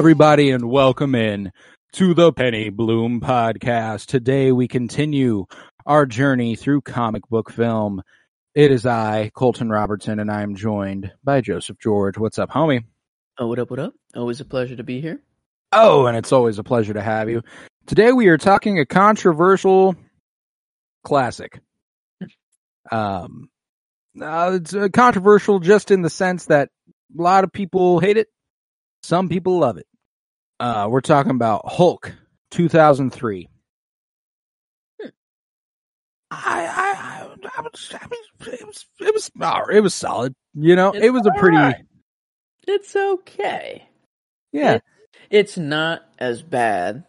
Everybody, and welcome in to the Penny Bloom podcast. Today, we continue our journey through comic book film. It is I, Colton Robertson, and I am joined by Joseph George. What's up, homie? Oh, what up, what up? Always a pleasure to be here. Oh, and it's always a pleasure to have you. Today, we are talking a controversial classic. Um, uh, it's uh, controversial just in the sense that a lot of people hate it, some people love it. Uh, we're talking about Hulk 2003. I, I, I, I was, I mean, it was, it was, it was solid. You know, It's it was a pretty, alright. It's okay. yeah, It- It's not as bad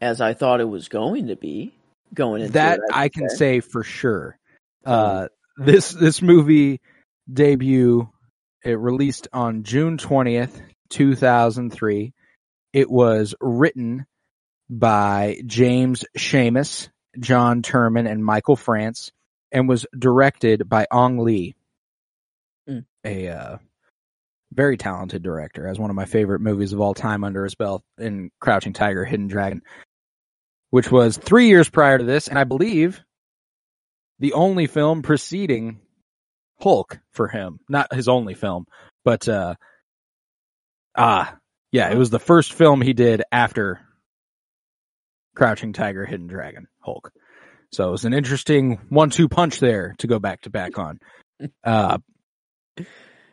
as I thought it was going to be going into that it, I should can say. say for sure. Uh, this, this movie debut, it released on June 20th, 2003. It was written by James Schamus, John Turman, and Michael France, and was directed by Ang Lee, Mm. a uh, very talented director. Has one of my favorite movies of all time under his belt in Crouching Tiger, Hidden Dragon, which was three years prior to this, and I believe the only film preceding Hulk for him. Not his only film, but uh, ah, yeah, it was the first film he did after Crouching Tiger, Hidden Dragon, Hulk. So it was an interesting one-two punch there to go back to back on. Uh,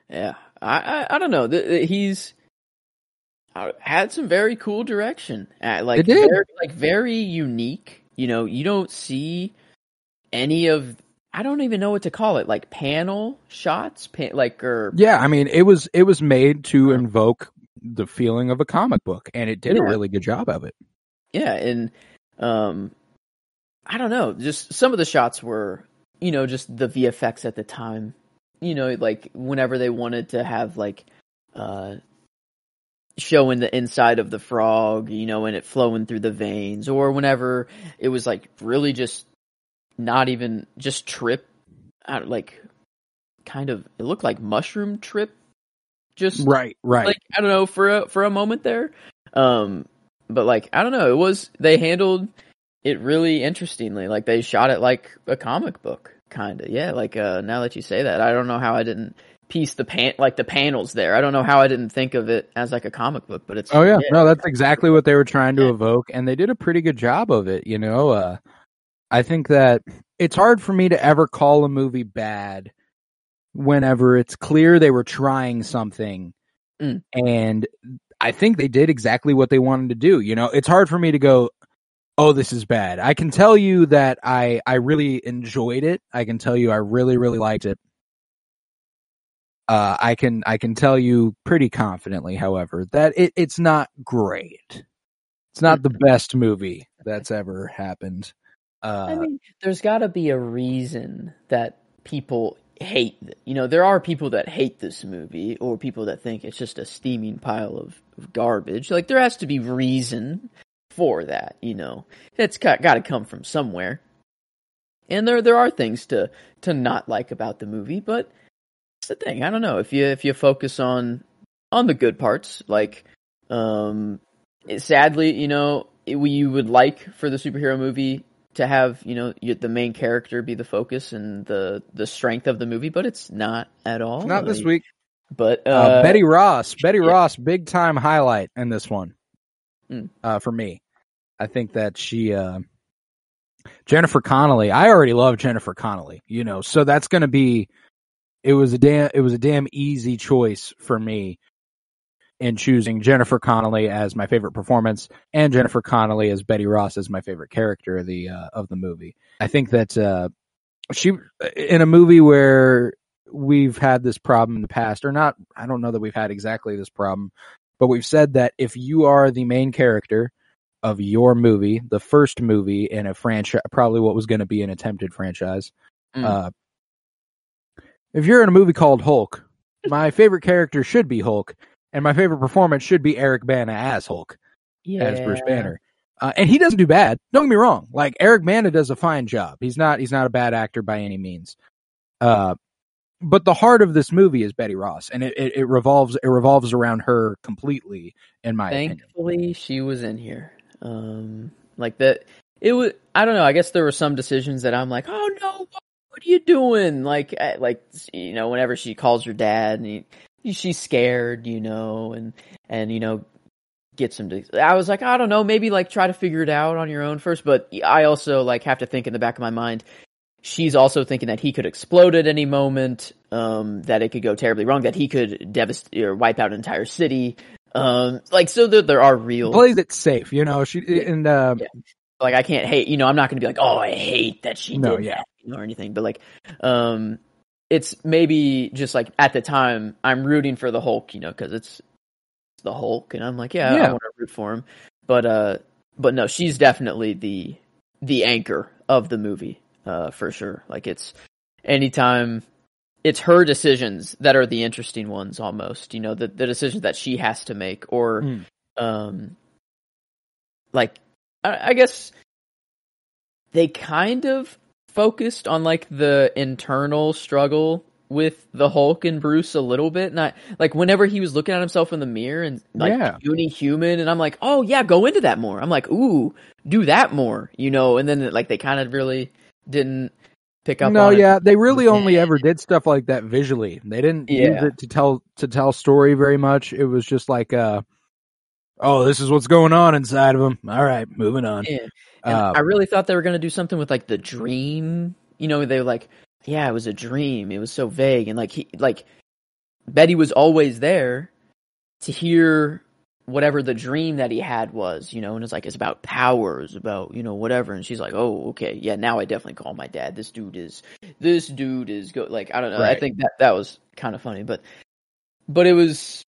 Yeah, I, I, I don't know. He's uh, had some very cool direction. Uh, like It did. very, like very unique. You know, you don't see any of. I don't even know what to call it. Like panel shots, pa- like or yeah, I mean, it was it was made to invoke the feeling of a comic book, and it did a really good job of it. yeah, and um, I don't know. Just some of the shots were, you know, just the VFX at the time. You know, like whenever they wanted to have like, uh, showing the inside of the frog, you know, and it flowing through the veins, or whenever it was like really just not even just trip, like kind of it looked like mushroom trip, just Right, right. like I don't know for a for a moment there. Um but like I don't know, it was they handled it really interestingly. Like they shot it like a comic book kind of. Yeah, like uh now that you say that, I don't know how I didn't piece the pan like the panels there. I don't know how I didn't think of it as like a comic book, but it's Oh yeah, no, that's exactly what they were trying to evoke, and they did a pretty good job of it. You know, uh, I think that it's hard for me to ever call a movie bad whenever it's clear they were trying something, Mm. and I think they did exactly what they wanted to do. You know, it's hard for me to go, "Oh, this is bad." I can tell you that I I really enjoyed it. I can tell you I really really liked it. Uh, I can I can tell you pretty confidently, however, that it, it's not great. It's not the best movie that's ever happened. Uh, I mean, there's got to be a reason that people hate. You know, there are people that hate this movie, or people that think it's just a steaming pile of, of garbage. Like there has to be reason for that. You know, it's got got to come from somewhere. And there there are things to to not like about the movie, but it's the thing. I don't know if you if you focus on on the good parts, like um, it, sadly, you know, it, you would like for the superhero movie to have you know the main character be the focus and the the strength of the movie, but it's not at all. not this week. But uh, Uh, Betty Ross, Betty yeah. Ross, big time highlight in this one. Mm. Uh, for me, I think that she, uh, Jennifer Connelly. I already love Jennifer Connelly, you know, so that's going to be. It was a damn. It was a damn easy choice for me in choosing Jennifer Connelly as my favorite performance and Jennifer Connelly as Betty Ross as my favorite character of the uh, of the movie. I think that uh, she in a movie where we've had this problem in the past, or not. I don't know that we've had exactly this problem, but we've said that if you are the main character of your movie, the first movie in a franchise, probably what was going to be an attempted franchise. Mm. Uh, if you're in a movie called Hulk, my favorite character should be Hulk, and my favorite performance should be Eric Bana as Hulk, Yeah. as Bruce Banner. Uh, and he doesn't do bad. Don't get me wrong. Like Eric Bana does a fine job. He's not. He's not a bad actor by any means. Uh, but the heart of this movie is Betty Ross, and it, it, it revolves it revolves around her completely. In my opinion, Thankfully, she was in here. Um, like that. It was. I don't know. I guess there were some decisions that I'm like, oh no, what, what are you doing? Like, I, like you know, whenever she calls her dad and he, she's scared, you know, and and you know, gets him to. I was like, I don't know, maybe like try to figure it out on your own first. But I also like have to think in the back of my mind. She's also thinking that he could explode at any moment, um, that it could go terribly wrong, that he could devastate or wipe out an entire city. Um, like so, there, there are real plays it safe. You know, she and uh, Yeah. like I can't hate, you know, I'm not going to be like, oh, I hate that she No, did yeah. that, you know, or anything. But like, um, it's maybe just like at the time I'm rooting for the Hulk, you know, because it's the Hulk, and I'm like, yeah, I want to root for him. But uh, but no, she's definitely the the anchor of the movie, uh, for sure. Like it's anytime it's her decisions that are the interesting ones almost you know the the decisions that she has to make or Mm. um like I, I guess they kind of focused on like the internal struggle with the Hulk and Bruce a little bit. And I like whenever he was looking at himself in the mirror and like Yeah. puny human, and I'm like, oh yeah, go into that more. I'm like, ooh, do that more, you know. And then like they kind of really didn't pick up. no, on it. yeah, they really only ever did stuff like that visually. They didn't use it to tell to tell story very much. It was just like, uh, oh, this is what's going on inside of him. All right, moving on. Yeah. Uh, I really thought they were going to do something with like the dream. You know, they were like, yeah, it was a dream. It was so vague. And like, he, like, Betty was always there to hear whatever the dream that he had was, you know, and it's like, it's about powers, about, you know, whatever. And she's like, oh, okay. Yeah, now I definitely call my dad. This dude is, this dude is go, like, I don't know. I think that, that was kind of funny, but, but it was,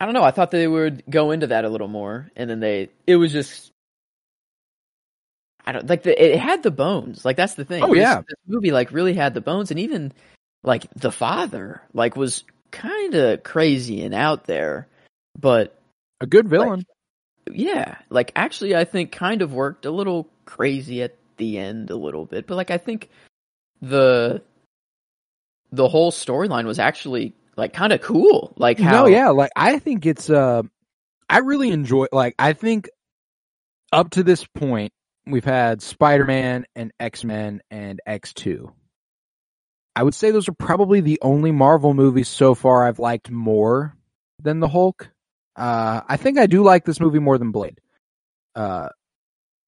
I don't know. I thought they would go into that a little more. And then they, it was just, I don't like the it had the bones. Like that's the thing. Oh, This- yeah. this movie like really had the bones, and even like the father like was kind of crazy and out there, but a good villain. yeah, like actually I think kind of worked a little crazy at the end a little bit, but like I think the the whole storyline was actually like kind of cool. Like how No, yeah, like I think it's uh I really enjoy like I think up to this point we've had Spider-Man and X-Men and X2. I would say those are probably the only Marvel movies so far I've liked more than the Hulk. Uh I think I do like this movie more than Blade. Uh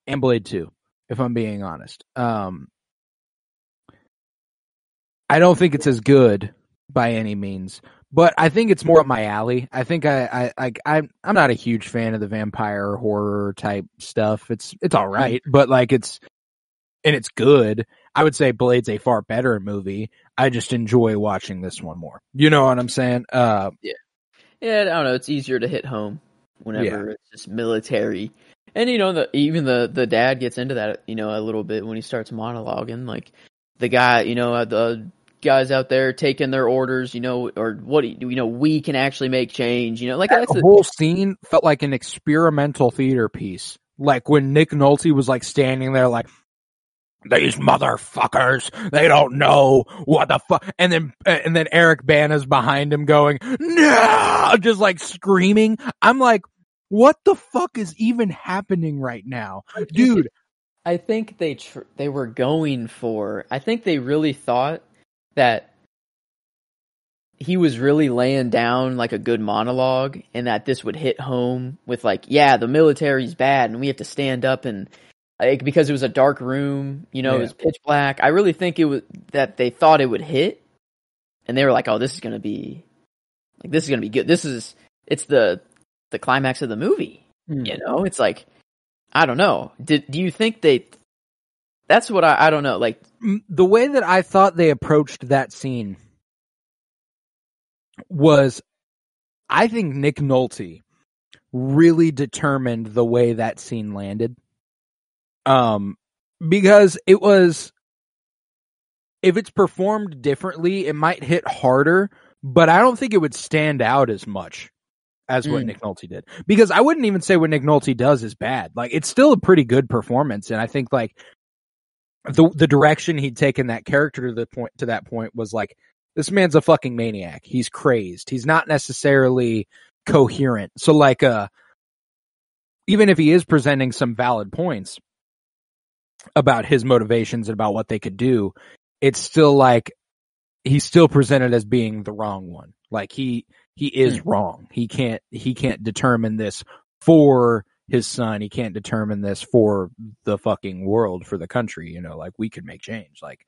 and Blade 2, if I'm being honest. Um I don't think it's as good by any means, but I think it's more up my alley. I think I, I, I, I'm, I'm not a huge fan of the vampire horror type stuff. It's, it's all right, but like it's, and it's good. I would say Blade's a far better movie. I just enjoy watching this one more. You know what I'm saying? Uh, Yeah, yeah. I don't know. It's easier to hit home whenever it's just military. And you know, the even the the dad gets into that, you know, a little bit when he starts monologuing. Like the guy, you know, uh, the guys out there taking their orders, you know, or what do you know, we can actually make change. You know, like that's the the, whole scene felt like an experimental theater piece. Like when Nick Nolte was like standing there, like these motherfuckers, they don't know what the fuck. And then and then Eric Bana's behind him, going no, just like screaming. I'm like, what the fuck is even happening right now, dude? I think they tr- they were going for. I think they really thought that he was really laying down like a good monologue, and that this would hit home with like, yeah, the military's bad, and we have to stand up and like because it was a dark room, you know, it was pitch black. I really think it was that they thought it would hit, and they were like, oh, this is gonna be like this is gonna be good. This is it's the the climax of the movie. Hmm. You know, it's like I don't know. Did do you think they? That's what I I don't know. Like the way that I thought they approached that scene was, I think Nick Nolte really determined the way that scene landed. Um, because it was, if it's performed differently, it might hit harder, but I don't think it would stand out as much as what Mm. Nick Nolte did. Because I wouldn't even say what Nick Nolte does is bad. Like it's still a pretty good performance, and I think like the the direction he'd taken that character to the point to that point was like this man's a fucking maniac. He's crazed. He's not necessarily coherent. So like uh even if he is presenting some valid points about his motivations and about what they could do, it's still like he's still presented as being the wrong one. Like he he is wrong. He can't he can't determine this for his son. He can't determine this for the fucking world, for the country, you know, like we could make change. Like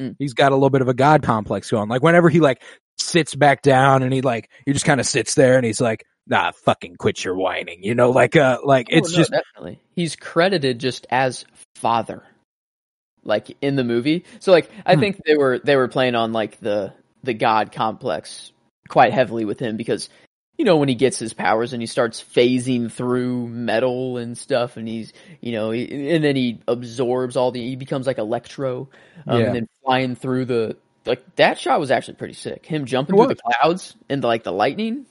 Mm. he's got a little bit of a god complex going. Like whenever he like sits back down and he like he just kind of sits there and he's like, nah, fucking quit your whining, you know, like uh like Oh, it's no, just definitely he's credited just as father, like in the movie. So like I Hmm. think they were they were playing on like the the god complex quite heavily with him because you know when he gets his powers and he starts phasing through metal and stuff and he's you know he, and then he absorbs all the he becomes like electro um, Yeah. and then flying through the like that shot was actually pretty sick. Him jumping through the clouds and like the lightning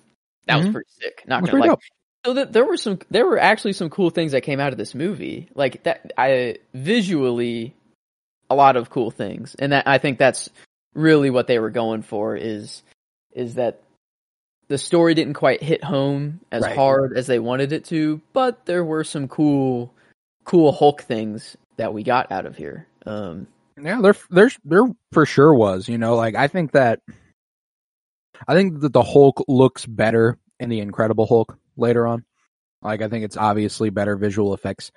that was Mhm. pretty sick not gonna like so that there were some there were actually some cool things that came out of this movie. Like that i visually a lot of cool things. And that i think that's really what they were going for is is that the story didn't quite hit home as Right. hard as they wanted it to but there were some cool cool hulk things that we got out of here um Yeah, there, there's, there for sure was. You know, like I think that, I think that the Hulk looks better in the Incredible Hulk later on. Like I think it's obviously better visual effects,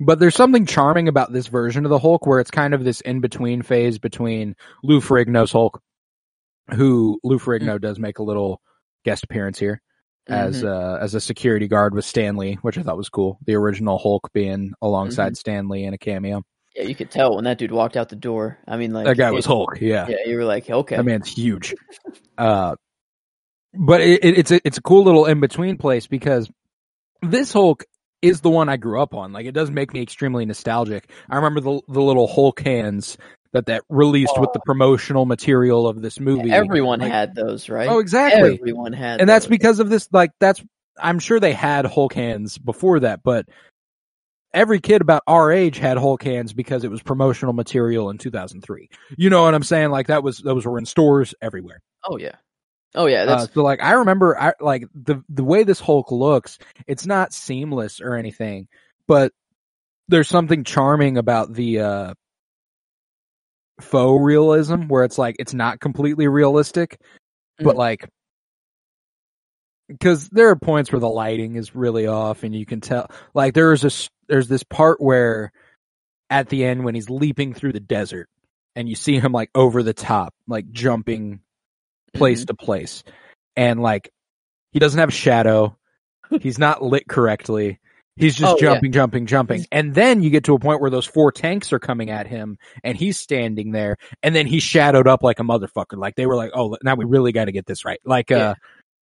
but there's something charming about this version of the Hulk where it's kind of this in between phase between Lou Ferrigno's Hulk, who Lou Ferrigno does make a little guest appearance here as mhm. uh, as a security guard with Stan Lee, which I thought was cool. The original Hulk being alongside Stan Lee in a cameo. yeah you could tell when that dude walked out the door i mean like that guy it- was Hulk. Yeah. yeah you were like okay That man's huge. Uh, but it, it, it's a, it's a cool little in between place because this Hulk is the one I grew up on. Like it does make me extremely nostalgic. I remember the the little Hulk hands that that released with the promotional material of this movie. everyone Like- had those right Oh, exactly. everyone had and that's because of this. Like that's I'm sure they had Hulk hands before that, but every kid about our age had Hulk hands because it was promotional material in 2003. You know what I'm saying? Like that was those were in stores everywhere. Oh yeah, oh yeah. That's Uh, so like I remember I like the the way this Hulk looks, it's not seamless or anything, but there's something charming about the uh faux realism where it's like it's not completely realistic, but Mhm. like because there are points where the lighting is really off and you can tell like there's this there's this part where at the end when he's leaping through the desert and you see him like over the top like jumping place Mm-hmm. to place and like he doesn't have shadow he's not lit correctly he's just Oh, yeah. jumping jumping jumping and then you get to a point where those four tanks are coming at him and he's standing there and then he's shadowed up like a motherfucker like they were like oh now we really got to get this right like uh Yeah.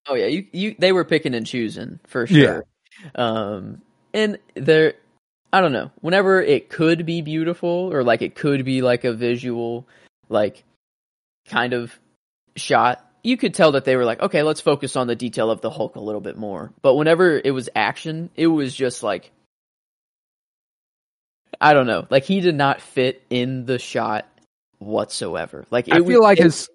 oh yeah. You you they were picking and choosing for Yeah. sure. Um, and there, I don't know. Whenever it could be beautiful or like it could be like a visual, like kind of shot. You could tell that they were like, okay, let's focus on the detail of the Hulk a little bit more. But whenever it was action, it was just like, I don't know, like he did not fit in the shot whatsoever. Like it I was- feel like his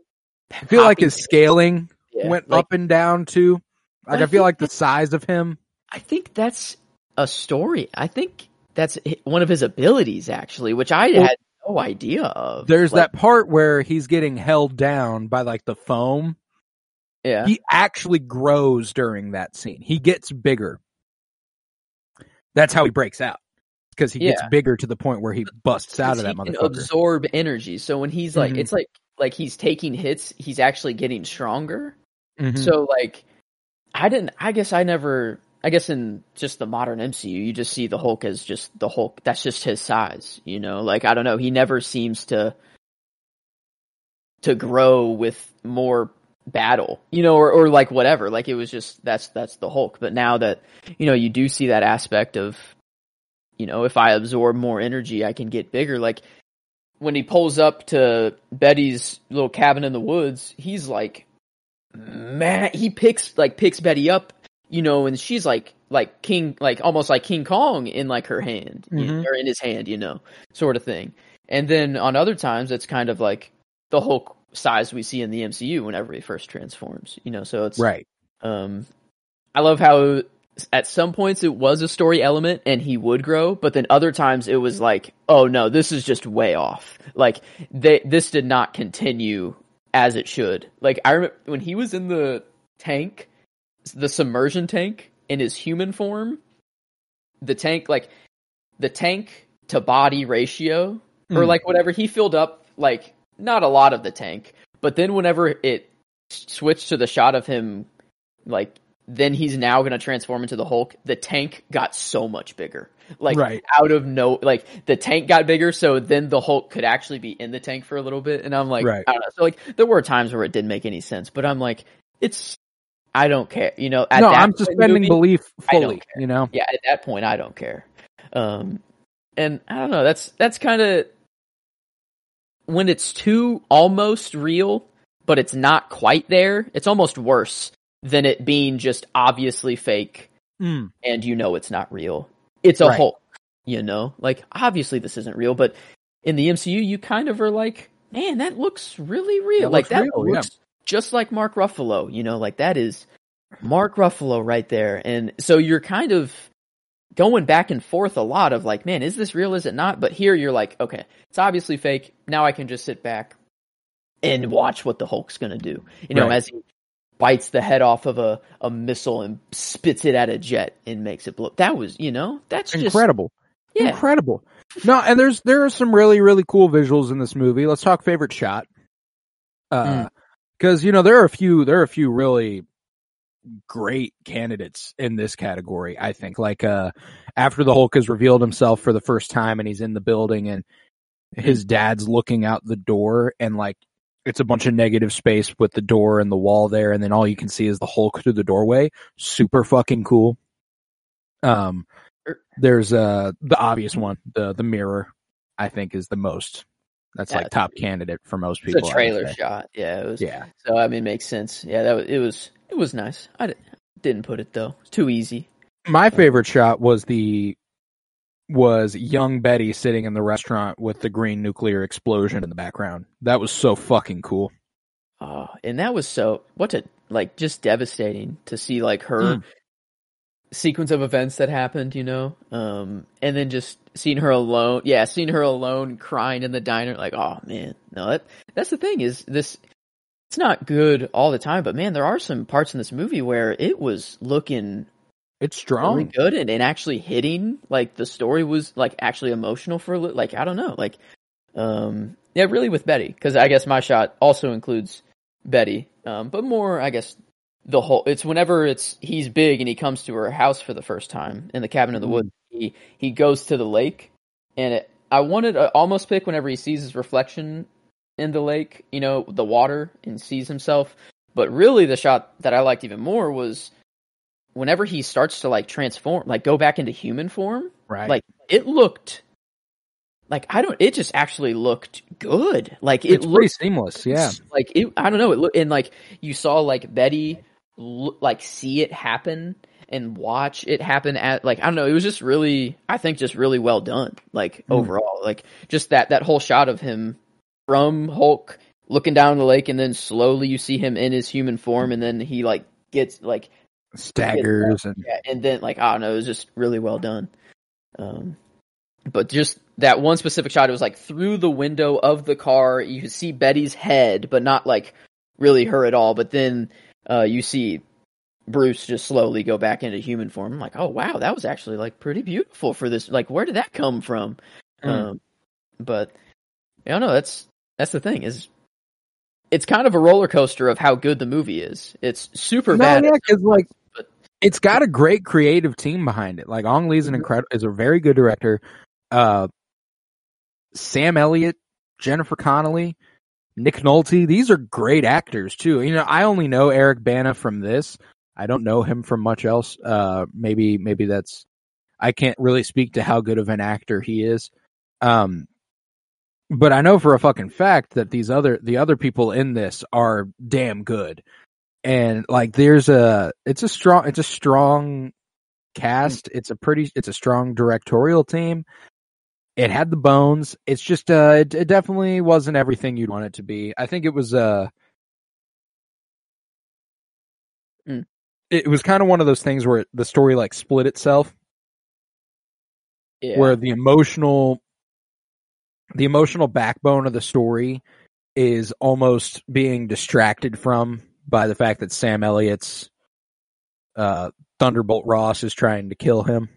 I feel like his scaling yeah, went like- up and down too. Like I I feel like the size of him. I think that's a story. I think that's one of his abilities, actually, which I had no idea of. There's Like, that part where he's getting held down by like the foam. yeah. He actually grows during that scene. He gets bigger. That's how he breaks out. Because he gets bigger to the point where he busts out of that motherfucker. absorb energy. So when he's like, Mhm. it's like like he's taking hits. He's actually getting stronger. Mhm. So like, I didn't. I guess I never. I guess in just the modern MCU, you just see the Hulk as just the Hulk. That's just his size, you know. Like I don't know. He never seems to to grow with more battle, you know, or, or like whatever. Like it was just that's that's the Hulk. But now that you know, you do see that aspect of, you know, if I absorb more energy, I can get bigger. Like when he pulls up to Betty's little cabin in the woods, he's like, man, he picks like picks Betty up, you know, and she's like like King, like almost like King Kong in like her hand you know, Mhm. or in his hand, you know, sort of thing. And then on other times, it's kind of like the Hulk size we see in the MCU whenever he first transforms, you know. So it's Right. um, I love how at some points it was a story element and he would grow, but then other times it was like, oh no, this is just way off. Like they, this did not continue as it should. Like I remember when he was in the tank, the submersion tank in his human form, the tank, like the tank to body ratio or Mm. like whatever he filled up like not a lot of the tank but then whenever it switched to the shot of him like then he's now going to transform into the hulk the tank got so much bigger like Right. out of no like the tank got bigger so then the hulk could actually be in the tank for a little bit and i'm like Right. i don't know so like there were times where it didn't make any sense but i'm like it's i don't care you know at no, I'm suspending movie- belief fully. You know. yeah, at that point, I don't care. Um, and I don't know. That's that's kind of when it's too almost real, but it's not quite there. It's almost worse than it being just obviously fake, Mm. and you know it's not real. It's a Right. Hulk, you know. Like obviously this isn't real, but in the MCU, you kind of are like, man, that looks really real. That like looks that real, yeah. looks just like Mark Ruffalo. You know, like that is Mark Ruffalo right there. And so you're kind of going back and forth a lot of like, man, is this real? Is it not? But here you're like, okay, it's obviously fake. Now I can just sit back and watch what the Hulk's gonna do. You know, Right. as he bites the head off of a, a missile and spits it at a jet and makes it blow. That was, you know, that's just Incredible. yeah. Incredible. No, and there's there are some really really cool visuals in this movie. Let's talk favorite shot. Uh, because you know there are a few there are a few really great candidates in this category. I think like uh after the Hulk has revealed himself for the first time and he's in the building and his dad's looking out the door and like it's a bunch of negative space with the door and the wall there and then all you can see is the Hulk through the doorway. Super fucking cool. Um Er- there's uh the obvious one, the the mirror, I think is the most that's Yeah, like top candidate for most people. a I would trailer shot. Yeah, it was. Yeah. So I mean, it makes sense. Yeah, that was, it was it was nice. I di- didn't put it though. It's too easy. My favorite shot was the was young Betty sitting in the restaurant with the green nuclear explosion in the background. That was so fucking cool. Oh, and that was so what a like just devastating to see like her Mm. Sequence of events that happened, you know, um, and then just seeing her alone. Yeah, seeing her alone crying in the diner. Like, oh man, no, that that's the thing is this. It's not good all the time, but man, there are some parts in this movie where it was looking It's really strong. good and, and actually hitting like the story was like actually emotional for like i don't know like um yeah really with betty because i guess my shot also includes betty um but more i guess the whole it's whenever it's he's big and he comes to her house for the first time in the cabin in the Mhm. woods he he goes to the lake and it i wanted to almost pick whenever he sees his reflection in the lake you know the water and sees himself but really the shot that i liked even more was whenever he starts to like transform, like go back into human form, Right. like it looked like I don't. It just actually looked good. Like it it's pretty looked seamless. Yeah. like it. I don't know. It looked and like you saw like Betty like see it happen and watch it happen at like I don't know. It was just really I think just really well done. Like Mm. overall, like just that that whole shot of him from Hulk looking down the lake and then slowly you see him in his human form and then he like gets like Staggers and yeah, and then like I don't know, it was just really well done. Um, but just that one specific shot, it was like through the window of the car. You could see Betty's head, but not like really her at all. But then uh, you see Bruce just slowly go back into human form. I'm like, oh wow, that was actually like pretty beautiful for this. Like, where did that come from? Mm. Um, but I don't know. That's that's the thing is. It's kind of a roller coaster of how good the movie is. It's super no, bad. yeah, because like it's got a great creative team behind it. Like Ang Lee's an Mhm. incredible is a very good director. Uh, Sam Elliott, Jennifer Connelly, Nick Nolte, these are great actors too. You know, I only know Eric Bana from this. I don't know him from much else. Uh, maybe maybe that's I can't really speak to how good of an actor he is. Um, but I know for a fucking fact that these other the other people in this are damn good. And like there's a it's a strong it's a strong cast. It's a pretty it's a strong directorial team. It had the bones. It's just uh it, it definitely wasn't everything you'd want it to be. I think it was uh Mm. it was kind of one of those things where the story like split itself Yeah. where the emotional the emotional backbone of the story is almost being distracted from by the fact that Sam Elliott's uh Thunderbolt Ross is trying to kill him.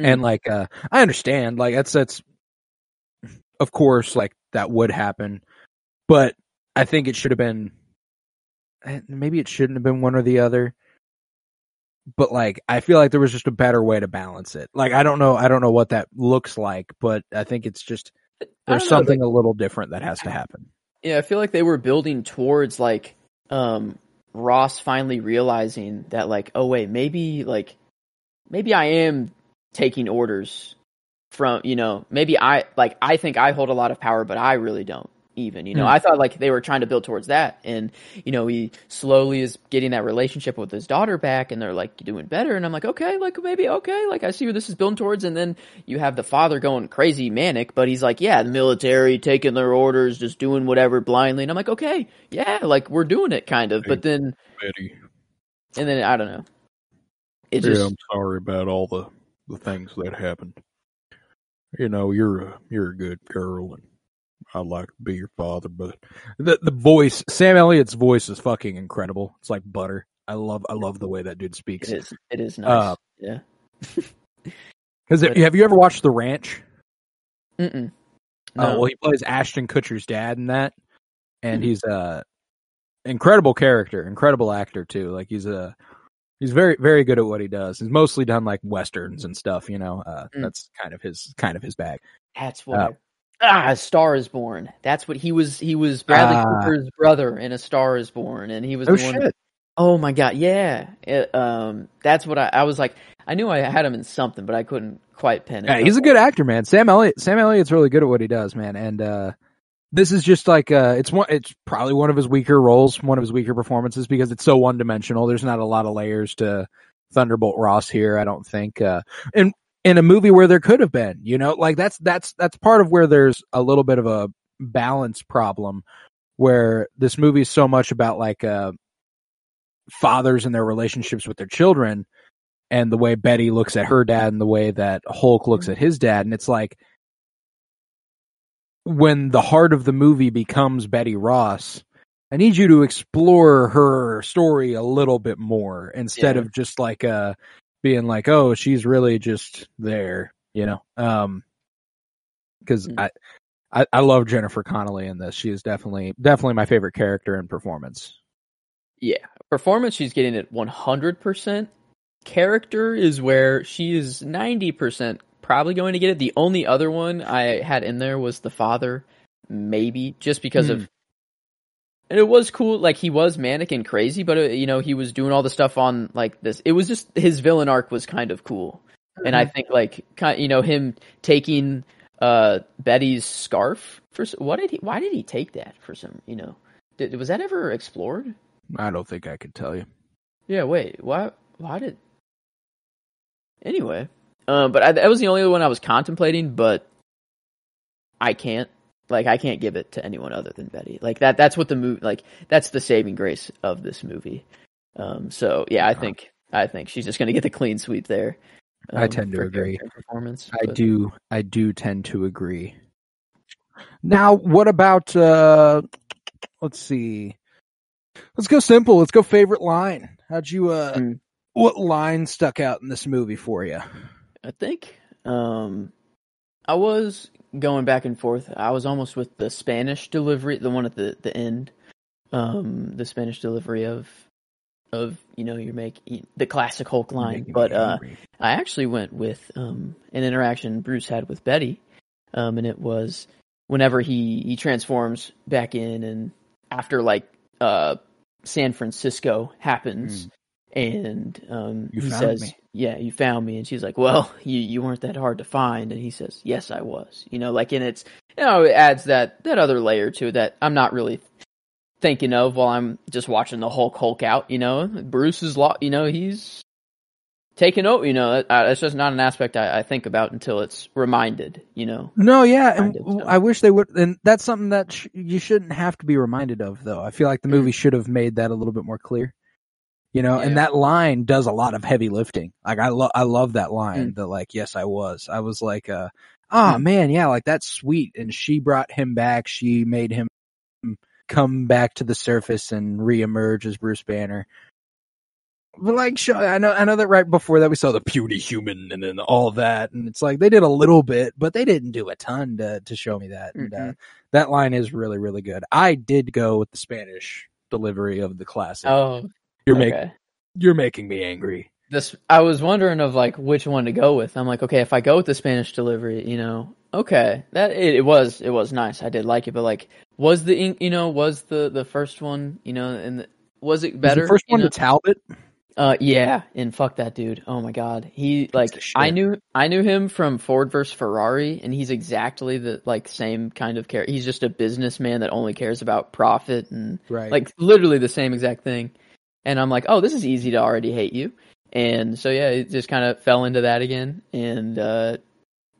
Mm. And like uh I understand like that's that's of course like that would happen but I think it should have been eh, maybe it shouldn't have been one or the other but like I feel like there was just a better way to balance it. Like I don't know I don't know what that looks like, but I think it's just there's don't know, something a little different that has to happen. Yeah, I feel like they were building towards like um Ross finally realizing that like oh wait, maybe like maybe I am taking orders from, you know, maybe I like I think I hold a lot of power but I really don't even, you know. Hmm. I thought like they were trying to build towards that and you know, he slowly is getting that relationship with his daughter back and they're like doing better and I'm like okay, like maybe okay, like I see where this is building towards and then you have the father going crazy manic, but he's like, yeah, the military taking their orders, just doing whatever blindly. And I'm like, okay, yeah, like we're doing it kind of. But then, Betty, and then I don't know. It just, i'm sorry about all the the things that happened. You know, you're a you're a good girl and I'd like to be your father, but the the voice Sam Elliott's voice is fucking incredible. It's like butter. I love I love the way that dude speaks. it is, it is nice. Uh, yeah. Cuz have you ever watched The Ranch? Mm-mm. Oh, No. well, he plays Ashton Kutcher's dad in that, and Mhm. he's a incredible character, incredible actor too. Like he's a he's very very good at what he does. He's mostly done like westerns and stuff. You know, uh, Mm. that's kind of his kind of his bag. That's what. uh, I- ah, A Star is Born. That's what he was. He was Bradley Ah. Cooper's brother in A Star is Born, and he was Oh the one. shit! Oh my god, yeah. It, um, that's what I, I was like. I knew I had him in something, but I couldn't quite pin it. Yeah, he's a good actor, man. Sam Elliott Sam Elliott's really good at what he does, man. And uh, this is just like uh, it's one. It's probably one of his weaker roles, one of his weaker performances because it's so one dimensional. There's not a lot of layers to Thunderbolt Ross here. I don't think. Uh, and in a movie where there could have been, you know, like that's that's that's part of where there's a little bit of a balance problem, where this movie is so much about like uh, fathers and their relationships with their children, and the way Betty looks at her dad, and the way that Hulk looks at his dad, and it's like when the heart of the movie becomes Betty Ross. I need you to explore her story a little bit more instead Yeah. of just like uh being like, oh, she's really just there, you know. Um because Mm. I, I I love Jennifer Connelly in this. She is definitely definitely my favorite character in performance. Yeah, performance she's getting at 100%. Character is where she is 90% probably going to get it. The only other one I had in there was the father, maybe just because of and it was cool like he was manic and crazy, but uh, you know, he was doing all the stuff on like this. It was just his villain arc was kind of cool. And I think like kind you know him taking uh Betty's scarf for what did he why did he take that for some, you know? Did, was that ever explored? I don't think I could tell you. Yeah, wait. Why? Why did? Anyway, um, but I, that was the only one I was contemplating. But I can't, like, I can't give it to anyone other than Betty. Like that. That's what the movie. Like that's the saving grace of this movie. Um, so yeah, I Uh-huh. think I think she's just gonna get the clean sweep there. I um, tend to agree. Performance. I but- do I do tend to agree. Now, what about uh let's see. Let's go simple. Let's go favorite line. How'd you uh Mm. what line stuck out in this movie for you? I think um I was going back and forth. I was almost with the Spanish delivery, the one at the the end. Um the Spanish delivery of of you know you're making the classic Hulk line, but uh. I actually went with um, an interaction Bruce had with Betty, um, and it was whenever he he transforms back in, and after like uh, San Francisco happens, and um, he says, me. "Yeah, you found me," and she's like, "Well, you you weren't that hard to find," and he says, "Yes, I was." You know, like, and it's you know it adds that that other layer to it that I'm not really thinking of while I'm just watching the Hulk Hulk out. You know, Bruce is lo- you know he's taken over. You know, uh, it's just not an aspect I, I think about until it's reminded. You know, No, yeah, and of, so. I wish they would. And that's something that sh- you shouldn't have to be reminded of, though. I feel like the movie should have made that a little bit more clear. You know, and that line does a lot of heavy lifting. Like I love, I love that line. Mm. That like, yes, I was. I was like, uh, oh man, yeah, like that's sweet. And she brought him back. She made him come back to the surface and reemerge as Bruce Banner. But like, show, I know, I know that right before that we saw the puny human and then all that, and it's like they did a little bit, but they didn't do a ton to to show me that. And uh, Mhm. that line is really, really good. I did go with the Spanish delivery of the classic. oh, you're okay. making you're making me angry. this I was wondering of like which one to go with. I'm like, okay, if I go with the Spanish delivery, you know, okay, that it, it was it was nice. I did like it, but like, was the ink, you know, was the the first one, you know, and the, was it better? the first one know? to Talbot. Uh, yeah, and fuck that dude. Oh my god, he like I knew I knew him from Ford versus Ferrari, and he's exactly the like same kind of character. He's just a businessman that only cares about profit and Right. like literally the same exact thing. And I'm like, oh, this is easy to already hate you. And so yeah, it just kind of fell into that again. And uh,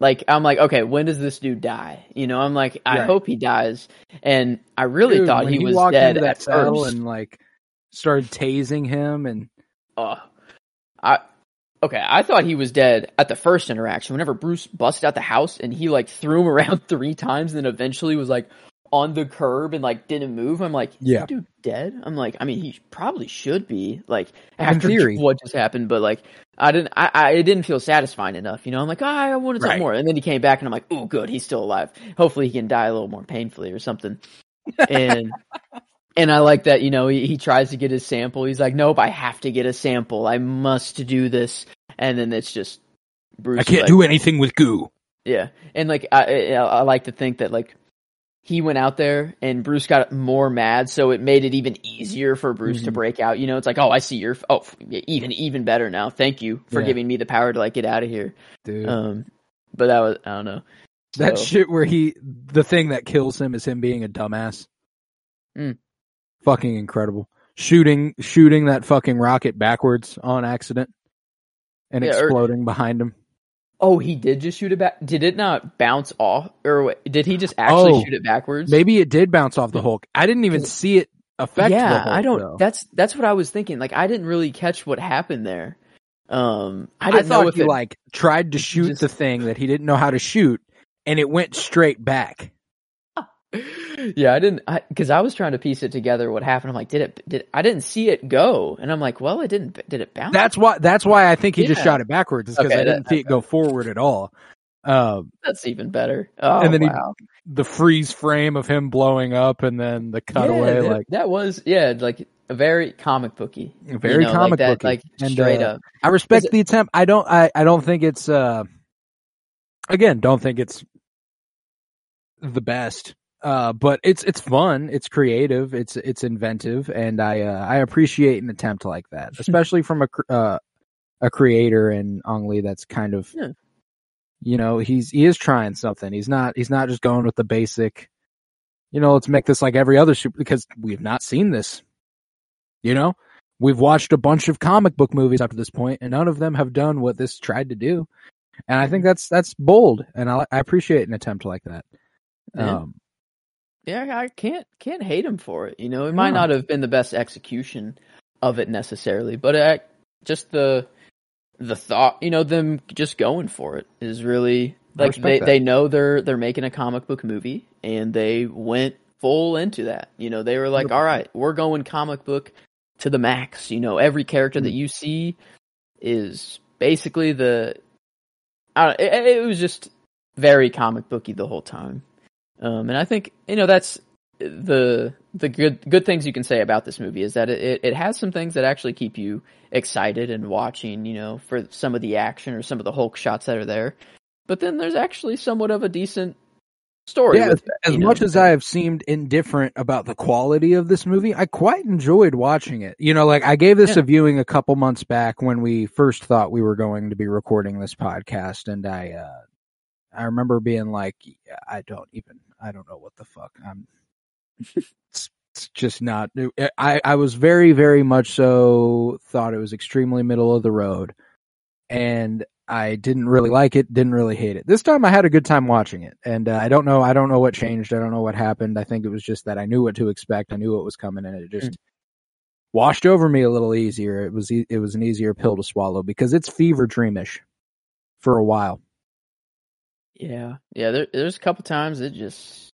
like I'm like, okay, when does this dude die? You know, I'm like, I Right. hope he dies. And I really Dude, thought he was walked dead into that at cell first. and like started tasing him and Uh, I okay. I thought he was dead at the first interaction. Whenever Bruce busted out the house and he like threw him around three times, and then eventually was like on the curb and like didn't move. I'm like, Yeah. dude dead? I'm like, I mean, he probably should be like after theory. what just happened, but like I didn't. I, I it didn't feel satisfying enough. You know, I'm like, oh, I want to talk Right. more, and then he came back, and I'm like, oh, good, he's still alive. Hopefully, he can die a little more painfully or something. And. And I like that, you know, he, he tries to get his sample. He's like, nope, I have to get a sample. I must do this. And then it's just Bruce. I can't like- do anything with goo. Yeah. And like, I, I, I like to think that like he went out there and Bruce got more mad. So it made it even easier for Bruce to Mhm. break out. You know, it's like, oh, I see your, oh, f- even, even better now. Thank you for Yeah. giving me the power to like get out of here. Dude. Um, but that was, I don't know. that So- shit where he the thing that kills him is him being a dumbass. Mm. Fucking incredible. Shooting shooting that fucking rocket backwards on accident and Yeah, or- exploding behind him. Oh, he did just shoot it back. Did it not bounce off, or wait, did he just actually Oh, shoot it backwards? Maybe it did bounce off the Hulk. I didn't even see it affect yeah, the Hulk. I don't. though. That's that's what I was thinking. Like I didn't really catch what happened there. Um, I I, didn't thought know if he it, like tried to shoot just- the thing that he didn't know how to shoot and it went straight back. Yeah, I didn't because I, was trying to piece it together. What happened? I'm like, did it? Did I didn't see it go? And I'm like, well, it didn't. Did it bounce? That's why that's why I think he just shot it backwards is because Okay, I didn't that- see it go forward at all. Um That's even better. Oh, And then he- the freeze frame of him blowing up and then the cutaway yeah, that, like that was yeah, like a very comic booky. very you know, comic like booky. like And, straight uh, up. I respect the attempt. I don't I, I don't think it's uh again, don't think it's the best. Uh but it's it's fun, it's creative, it's it's inventive and I uh, I appreciate an attempt like that, especially from a uh a creator and Ang Lee that's kind of Yeah. you know, he's he is trying something. He's not he's not just going with the basic you know, let's make this like every other super because we've not seen this. You know? We've watched a bunch of comic book movies up to this point and none of them have done what this tried to do. And I think that's that's bold and I I appreciate an attempt like that. Yeah. Um yeah, I can't can't hate him for it. You know, it might No. not have been the best execution of it necessarily, but uh, just the the thought, you know, them just going for it is really like they that. they know they're they're making a comic book movie and they went full into that. You know, they were like, 100%. "All right, we're going comic book to the max." You know, every character Hmm. that you see is basically the I don't, it, it was just very comic booky the whole time. Um, and I think you know that's the the good good things you can say about this movie is that it, it has some things that actually keep you excited and watching, you know, for some of the action or some of the Hulk shots that are there. But then there's actually somewhat of a decent story. Yeah, with as, it, as know? much as I have seemed indifferent about the quality of this movie, I quite enjoyed watching it. You know, like I gave this Yeah. a viewing a couple months back when we first thought we were going to be recording this podcast, and I, uh, I remember being like, I don't even, I don't know what the fuck. I'm, it's, it's just not. I, I was very, very much so thought it was extremely middle of the road, and I didn't really like it, didn't really hate it. This time I had a good time watching it. And uh, I don't know, I don't know what changed. I don't know what happened. I think it was just that I knew what to expect. I knew what was coming and it just washed over me a little easier. It was it was an easier pill to swallow because it's fever dreamish for a while. Yeah, yeah. There, there's a couple times it just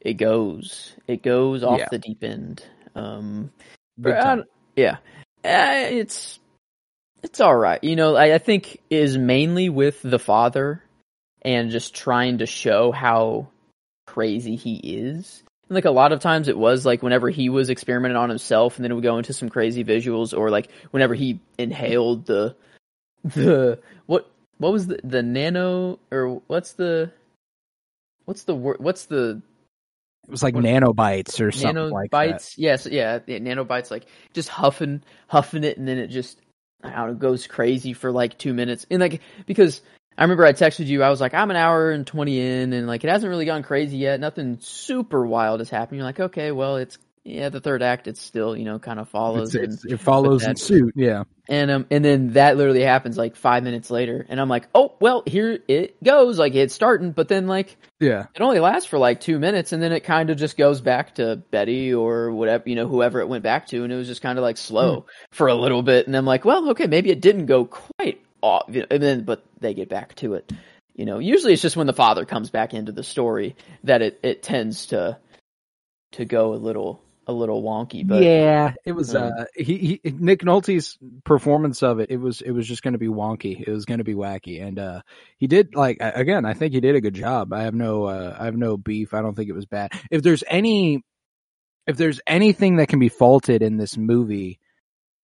it goes, it goes off Yeah. the deep end. Um, I yeah, uh, it's it's all right. You know, I, I think is mainly with the father and just trying to show how crazy he is. And like a lot of times it was like whenever he was experimenting on himself and then it would go into some crazy visuals or like whenever he inhaled the the what what was the the nano or what's the what's the word what's the It was like what- nanobites or something like that. nanobites yes yeah, yeah nanobites like just huffing huffing it and then it just I don't know goes crazy for like two minutes. And like because I remember I texted you I was like I'm an hour and twenty in and like it hasn't really gone crazy yet. Nothing super wild has happened. You're like okay well it's yeah the third act it's still you know kind of follows It's, and it follows in suit. Yeah. and um and then that literally happens like five minutes later and I'm like oh well here it goes like it's starting but then like Yeah. it only lasts for like two minutes and then it kind of just goes back to Betty or whatever, you know, whoever it went back to. And it was just kind of like slow for a little bit. And I'm like, well, okay, maybe it didn't go quite off. And then, but they get back to it. You know, usually it's just when the father comes back into the story that it, it tends to, to go a little, a little wonky. But yeah, it was um, uh he, he Nick Nolte's performance of it. It was it was just going to be wonky. It was going to be wacky, and uh he did like again. I think he did a good job. I have no uh I have no beef. I don't think it was bad. If there's any if there's anything that can be faulted in this movie,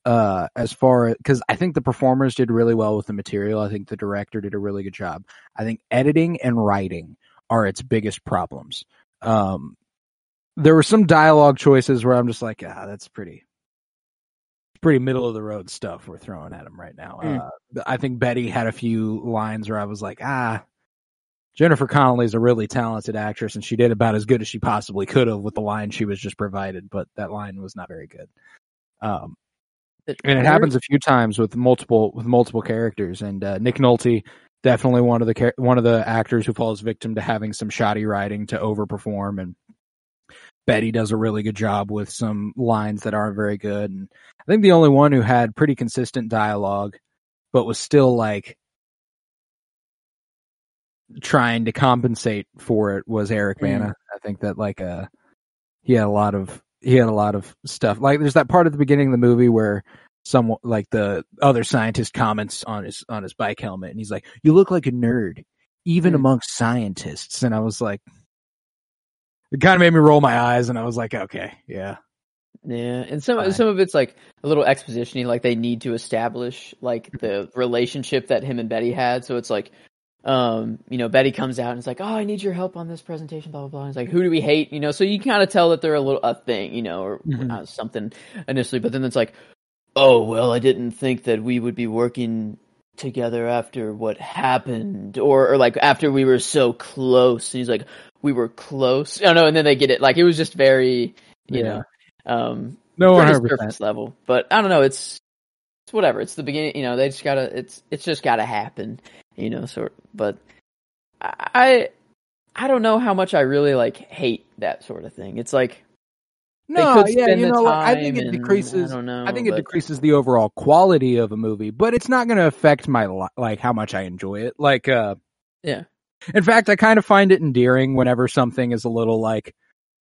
uh, as far because I think the performers did really well with the material. I think the director did a really good job. I think editing and writing are its biggest problems. Um, there were some dialogue choices where I'm just like, ah, that's pretty, pretty middle of the road stuff we're throwing at him right now. Mm. Uh, I think Betty had a few lines where I was like, ah, Jennifer Connelly's a really talented actress and she did about as good as she possibly could have with the line she was just provided, but that line was not very good. Um, and it happens a few times with multiple with multiple characters. And uh, Nick Nolte, definitely one of the one of the actors who falls victim to having some shoddy writing to overperform. And Betty does a really good job with some lines that aren't very good. And I think the only one who had pretty consistent dialogue, but was still like trying to compensate for it was Eric Mm. Bana. I think that like uh he had a lot of he had a lot of stuff. Like there's that part at the beginning of the movie where someone like the other scientist comments on his on his bike helmet and he's like, "You look like a nerd, even Hmm. amongst scientists." And I was like it kind of made me roll my eyes and I was like, "Okay, yeah." Yeah, and some Fine. some of it's like a little expositiony, like they need to establish like the relationship that him and Betty had. So it's like, um, you know, Betty comes out and it's like, oh, I need your help on this presentation, blah blah blah. And it's like, who do we hate? You know, so you kind of tell that they're a little a thing, you know, or Mhm. uh, something initially, but then it's like, oh well, I didn't think that we would be working together after what happened, or or like after we were so close. And he's like, we were close. Oh no, and then they get it. Like it was just very, you Yeah. know. Um, No, one hundred surface level. But I don't know. It's it's whatever. It's the beginning. You know, they just gotta. It's it's just gotta happen. You know, sort. But I I don't know how much I really like hate that sort of thing. It's like No, yeah, you know, I think it decreases. I know. I think it decreases the overall quality of a movie, but it's not going to affect my li- like how much I enjoy it. Like, uh, Yeah. In fact, I kind of find it endearing whenever something is a little like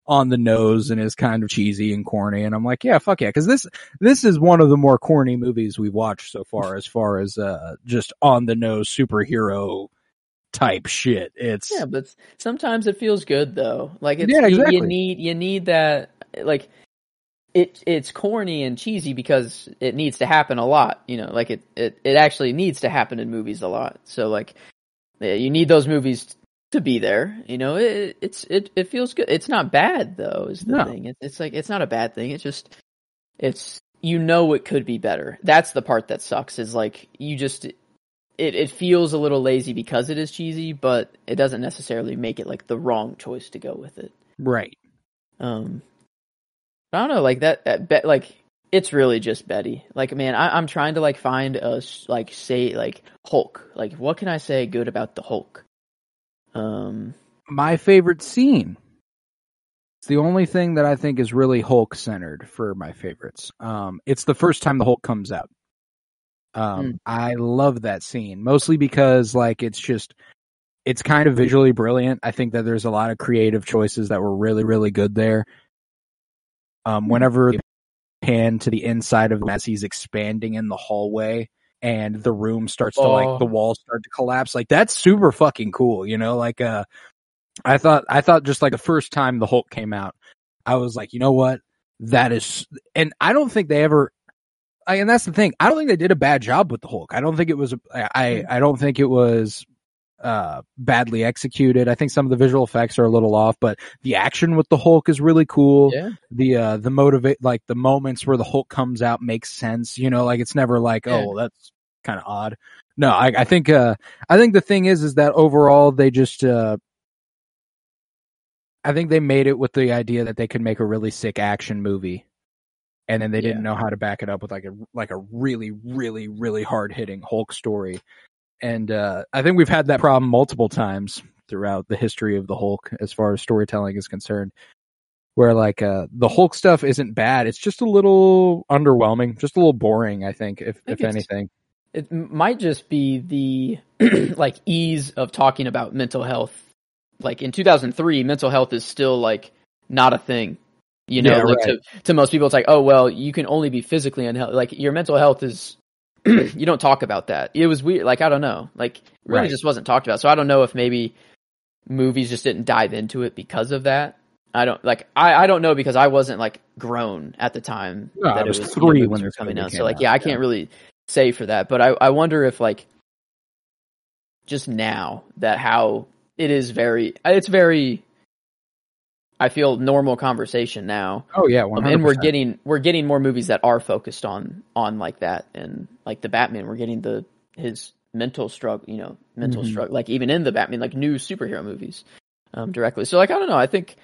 on the nose and is kind of cheesy and corny, and I'm like, yeah, fuck yeah, because this this is one of the more corny movies we've watched so far, as far as uh just on the nose superhero type shit. It's Yeah, but sometimes it feels good though. Like it's, Yeah, you- exactly. you need you need that like it it's corny and cheesy because it needs to happen a lot, you know, like it it, it actually needs to happen in movies a lot. So like you need those movies to be there, you know. It, it's it it feels good. It's not bad though, is the No. thing. It, it's like it's not a bad thing. It's just it's you know it could be better. That's the part that sucks is like you just it it feels a little lazy because it is cheesy, but it doesn't necessarily make it like the wrong choice to go with it. right. Um, I don't know, like that. that like it's really just Betty. Like, man, I, I'm trying to like find a like say like Hulk. Like, what can I say good about the Hulk? Um, My favorite scene. It's the only thing that I think is really Hulk centered for my favorites. Um, it's the first time the Hulk comes out. Um, Mm. I love that scene mostly because like it's just it's kind of visually brilliant. I think that there's a lot of creative choices that were really really good there. Um, whenever they pan to the inside of him as he's expanding in the hallway and the room starts to Oh. like the walls start to collapse, like that's super fucking cool. You know, like uh, I thought I thought just like the first time the Hulk came out, I was like, you know what, that is, and I don't think they ever. I, and that's the thing. I don't think they did a bad job with the Hulk. I don't think it was. I I don't think it was uh badly executed. I think some of the visual effects are a little off, but the action with the Hulk is really cool. yeah, The uh the motivate like the moments where the Hulk comes out makes sense. You know, like it's never like, Yeah. oh, well, that's kind of odd. No, I I think uh I think the thing is is that overall they just uh I think they made it with the idea that they could make a really sick action movie. And then they didn't know how to back it up with like a like a really really really hard hitting Hulk story. And uh I think we've had that problem multiple times throughout the history of the Hulk as far as storytelling is concerned. Where like uh the Hulk stuff isn't bad, it's just a little underwhelming, just a little boring, I think, if think if anything. it might just be the like ease of talking about mental health. Like in 2003, mental health is still like not a thing. You know, Yeah, like right. to, to most people, it's like, oh well, you can only be physically unhealthy. Like your mental health is, you don't talk about that. It was weird. Like I don't know. Like really Right. just wasn't talked about. So I don't know if maybe movies just didn't dive into it because of that. I don't like. I, I don't know because I wasn't like grown at the time. No, that it was you three when this coming out. So like, out, yeah, I can't really say for that. But I I wonder if like just now that how it is very it's very I feel normal conversation now. Oh yeah, Um, and we're getting we're getting more movies that are focused on on like that and like the Batman we're getting the his mental struggle you know mental Mhm. struggle like even in the Batman like new superhero movies um directly so like I don't know I think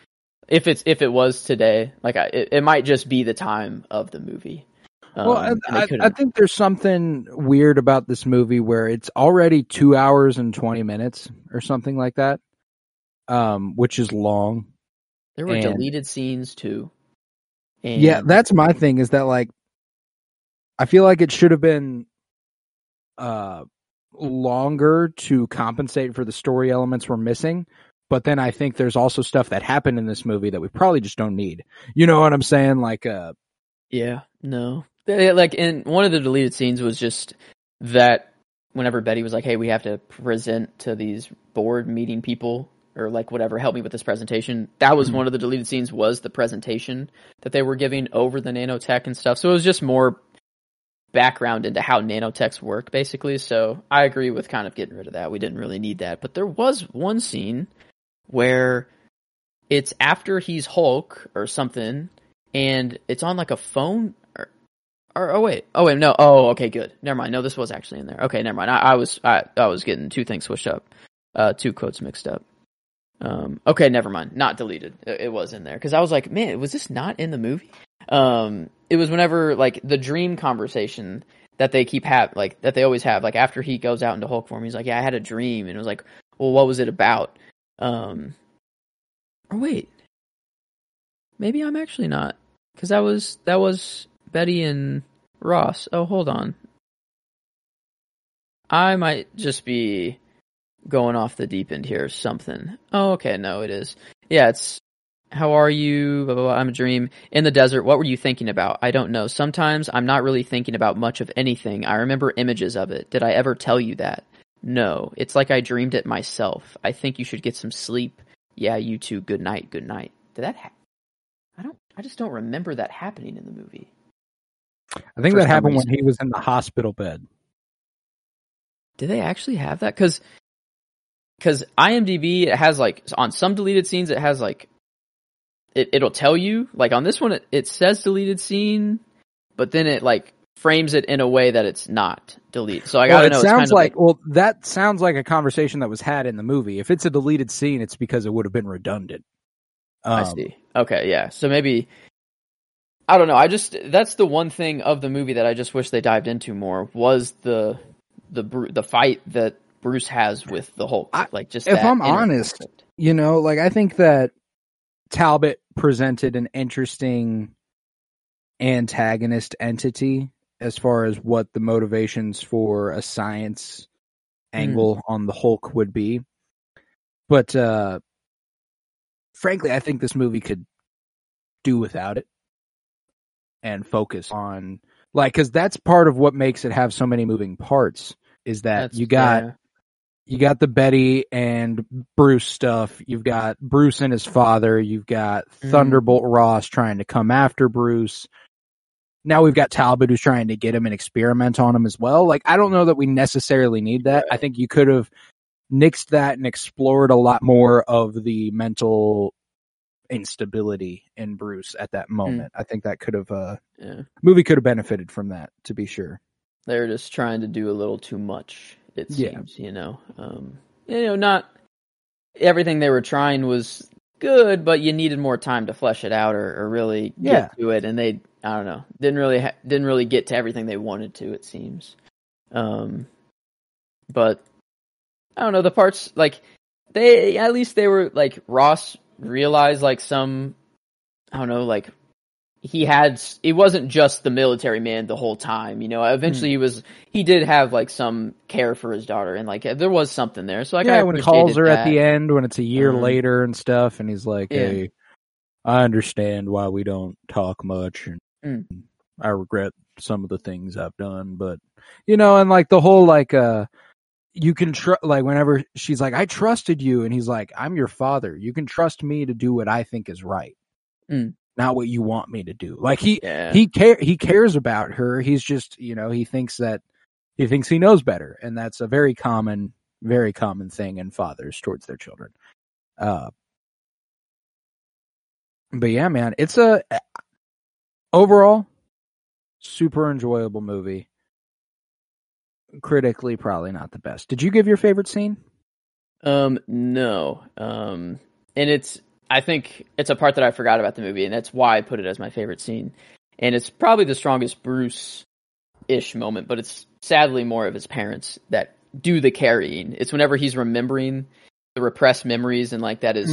if it's if it was today like I, it, it might just be the time of the movie um, well, I, I, I think there's something weird about this movie where it's already two hours and twenty minutes or something like that, um, which is long. There were and- deleted scenes too and Yeah, that's my thing. Is that like, I feel like it should have been, uh, longer to compensate for the story elements we're missing. But then I think there's also stuff that happened in this movie that we probably just don't need. You know what I'm saying? Like, uh, Yeah, no. Like in one of the deleted scenes was just that whenever Betty was like, "Hey, we have to present to these board meeting people or like whatever, help me with this presentation." That was Mhm. one of the deleted scenes was the presentation that they were giving over the nanotech and stuff. So it was just more background into how nanotechs work basically. So I agree with kind of getting rid of that. We didn't really need that. But there was one scene where it's after he's Hulk or something and it's on like a phone or, or oh wait oh wait no oh okay good never mind no this was actually in there okay never mind I, I was I, I was getting two things switched up uh two quotes mixed up um okay never mind. Not deleted. It, was in there. Because I was like man was this not in the movie? Um it was whenever like the dream conversation that they keep have like that they always have like after he goes out into Hulk form he's like yeah I had a dream. And it was like well what was it about? Um or wait. Maybe I'm actually not. Because that was that was Betty and Ross. Oh, hold on. I might just be going off the deep end here. or Something. Oh, okay. No, it is. Yeah, it's. How are you? Blah, blah, blah. I'm a dream in the desert. What were you thinking about? I don't know. Sometimes I'm not really thinking about much of anything. I remember images of it. Did I ever tell you that? No, it's like I dreamed it myself. I think you should get some sleep. Yeah, you too. Good night. Good night. Did that? Ha- I don't. I just don't remember that happening in the movie. I think For that happened when he was in the hospital bed. Did they actually have that? Because because IMDb it has like on some deleted scenes it has like it it'll tell you like on this one it, it says deleted scene, but then it like frames it in a way that it's not deleted. So I gotta it know. it's sounds of like, well, that sounds like a conversation that was had in the movie. If it's a deleted scene, it's because it would have been redundant. I Um, see. Okay, yeah. So maybe I don't know. I just that's the one thing of the movie that I just wish they dived into more was the the the fight that Bruce has with the Hulk. I- like just if I'm honest, conflict. You know, like I think that Talbot presented an interesting antagonist entity as far as what the motivations for a science angle on the Hulk would be. But uh frankly, I think this movie could do without it and focus on like cuz that's part of what makes it have so many moving parts is that That's- you got yeah. You got the Betty and Bruce stuff. You've got Bruce and his father. You've got Mhm. Thunderbolt Ross trying to come after Bruce. Now we've got Talbot who's trying to get him and experiment on him as well. Like, I don't know that we necessarily need that. I think you could have nixed that and explored a lot more of the mental instability in Bruce at that moment. I think that could have, uh, yeah. movie could have benefited from that, to be sure. They're just trying to do a little too much. It Yeah. seems, you know. Um, you know, not everything they were trying was good, but you needed more time to flesh it out or, or really get to it. And they, I don't know, didn't really ha- didn't really get to everything they wanted to. It seems. Um, but I don't know the parts like they at least they were like Ross realized like some I don't know like he had it wasn't just the military man the whole time you know eventually Hmm. he was he did have like some care for his daughter and like there was something there so like I yeah, when he calls her appreciated at the end when it's a year Um, later and stuff, and he's like, yeah. "Hey, I understand why we don't talk much, and Mm. I regret some of the things I've done, but you know, and like the whole like, uh, you can trust like whenever she's like, "I trusted you," and he's like, "I'm your father. You can trust me to do what I think is right, Mm. Not what you want me to do." Like he yeah he care he cares about her. He's just you know he thinks that he thinks he knows better, and that's a very common very common thing in fathers towards their children. Uh, but yeah, man, it's a overall super enjoyable movie. Critically, probably not the best. Did you give your favorite scene? Um, no. Um, and it's, I think it's a part that I forgot about the movie, and that's why I put it as my favorite scene. And it's probably the strongest Bruce ish moment, but it's sadly more of his parents that do the carrying. It's whenever he's remembering the repressed memories and like that his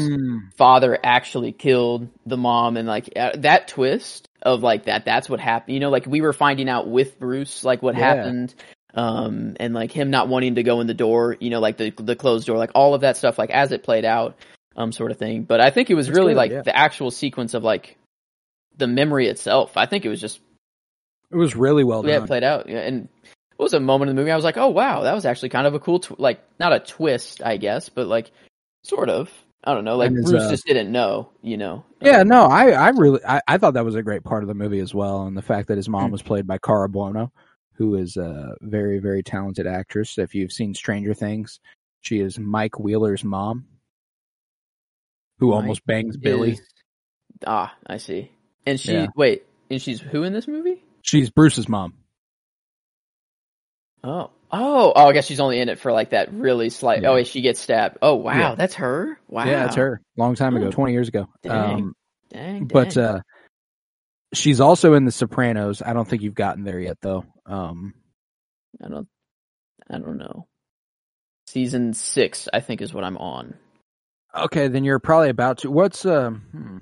father actually killed the mom and like uh, that twist of like that that's what happened you know like we were finding out with bruce like what Yeah. happened um and like him not wanting to go in the door you know like the the closed door like all of that stuff like as it played out um sort of thing but i think it was That's really good, like yeah. the actual sequence of like the memory itself i think it was just It was really well yeah, done. played out. Yeah, and it was a moment in the movie I was like, oh wow, that was actually kind of a cool, tw- like not a twist, I guess, but like sort of. I don't know, like Bruce uh, just didn't know, you know. Yeah, Um, no, I, I really, I, I thought that was a great part of the movie as well, and the fact that his mom Mm. was played by Cara Buono, who is a very, very talented actress. If you've seen Stranger Things, she is Mike Wheeler's mom, who almost bangs Billy. is- ah, I see. And she Yeah. wait, and she's who in this movie? She's Bruce's mom. Oh, oh, oh! I guess she's only in it for like that really slight. Yeah. Oh, she gets stabbed. Oh, wow, Yeah. that's her. Wow, Yeah, that's her. Long time ago, Oh. twenty years ago. Dang. Um, Dang, but uh, she's also in The Sopranos. I don't think you've gotten there yet, though. Um, I don't, I don't know. Season six, I think, is what I'm on. Okay, then you're probably about to. What's um? Hmm.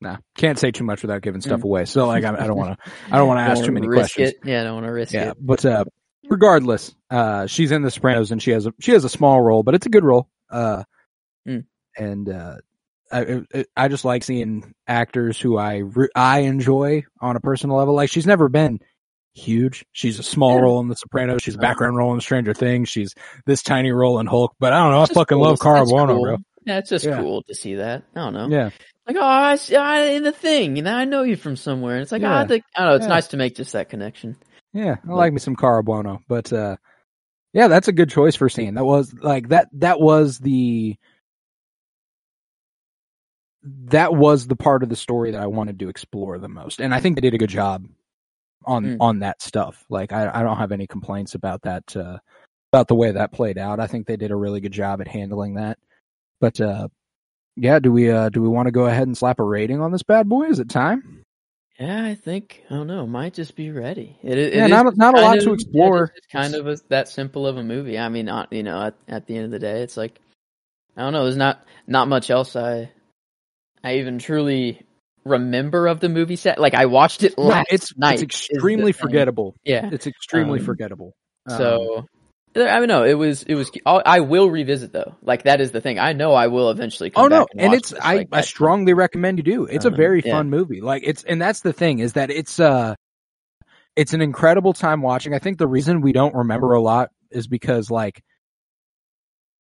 Nah, can't say too much without giving stuff Mm. away. So like, I, I don't want to. I don't want to ask too many questions. It. Yeah, I don't want to risk Yeah, it. but uh, regardless, uh, she's in The Sopranos and she has a she has a small role, but it's a good role. Uh, Mm. and uh, I I- I just like seeing actors who I I enjoy on a personal level. Like she's never been huge. She's a small Yeah. role in The Sopranos. She's a background role in Stranger Things. She's this tiny role in Hulk. But I don't know. I It's fucking cool. love Cara Buono, cool. bro. Yeah, it's just Yeah. cool to see that. I don't know. Yeah, Like, oh, I, see- I in the thing, you know, I know you from somewhere. And it's like, Yeah. ah, I, think, I don't know. It's nice to make just that connection. yeah. I like me some Cara Buono. But uh, yeah, that's a good choice for scene. That was like that. That was the that was the part of the story that I wanted to explore the most, and I think they did a good job on Mm. on that stuff. Like I, I don't have any complaints about that uh, about the way that played out. I think they did a really good job at handling that. But uh, yeah, do we uh, do we want to go ahead and slap a rating on this bad boy? Is it time? Yeah, I think I don't know. Might just be ready. It, it Yeah, not not a lot of- to explore. It's kind of a, that simple of a movie. I mean, not you know, at, at the end of the day, it's like I don't know. There's not not much else I I even truly remember of the movie set. Like I watched it No, last it's night. it's is the extremely thing. forgettable. Yeah. It's extremely Um, forgettable. Um, So I mean, no, it was it was. I'll, revisit though. Like that is the thing. I know I will eventually. Come oh no, back and, and watch it's this, I, like, I that- strongly recommend you do. It's a Um, very yeah. fun movie. Like it's and that's the thing is that it's uh it's an incredible time watching. I think the reason we don't remember a lot is because like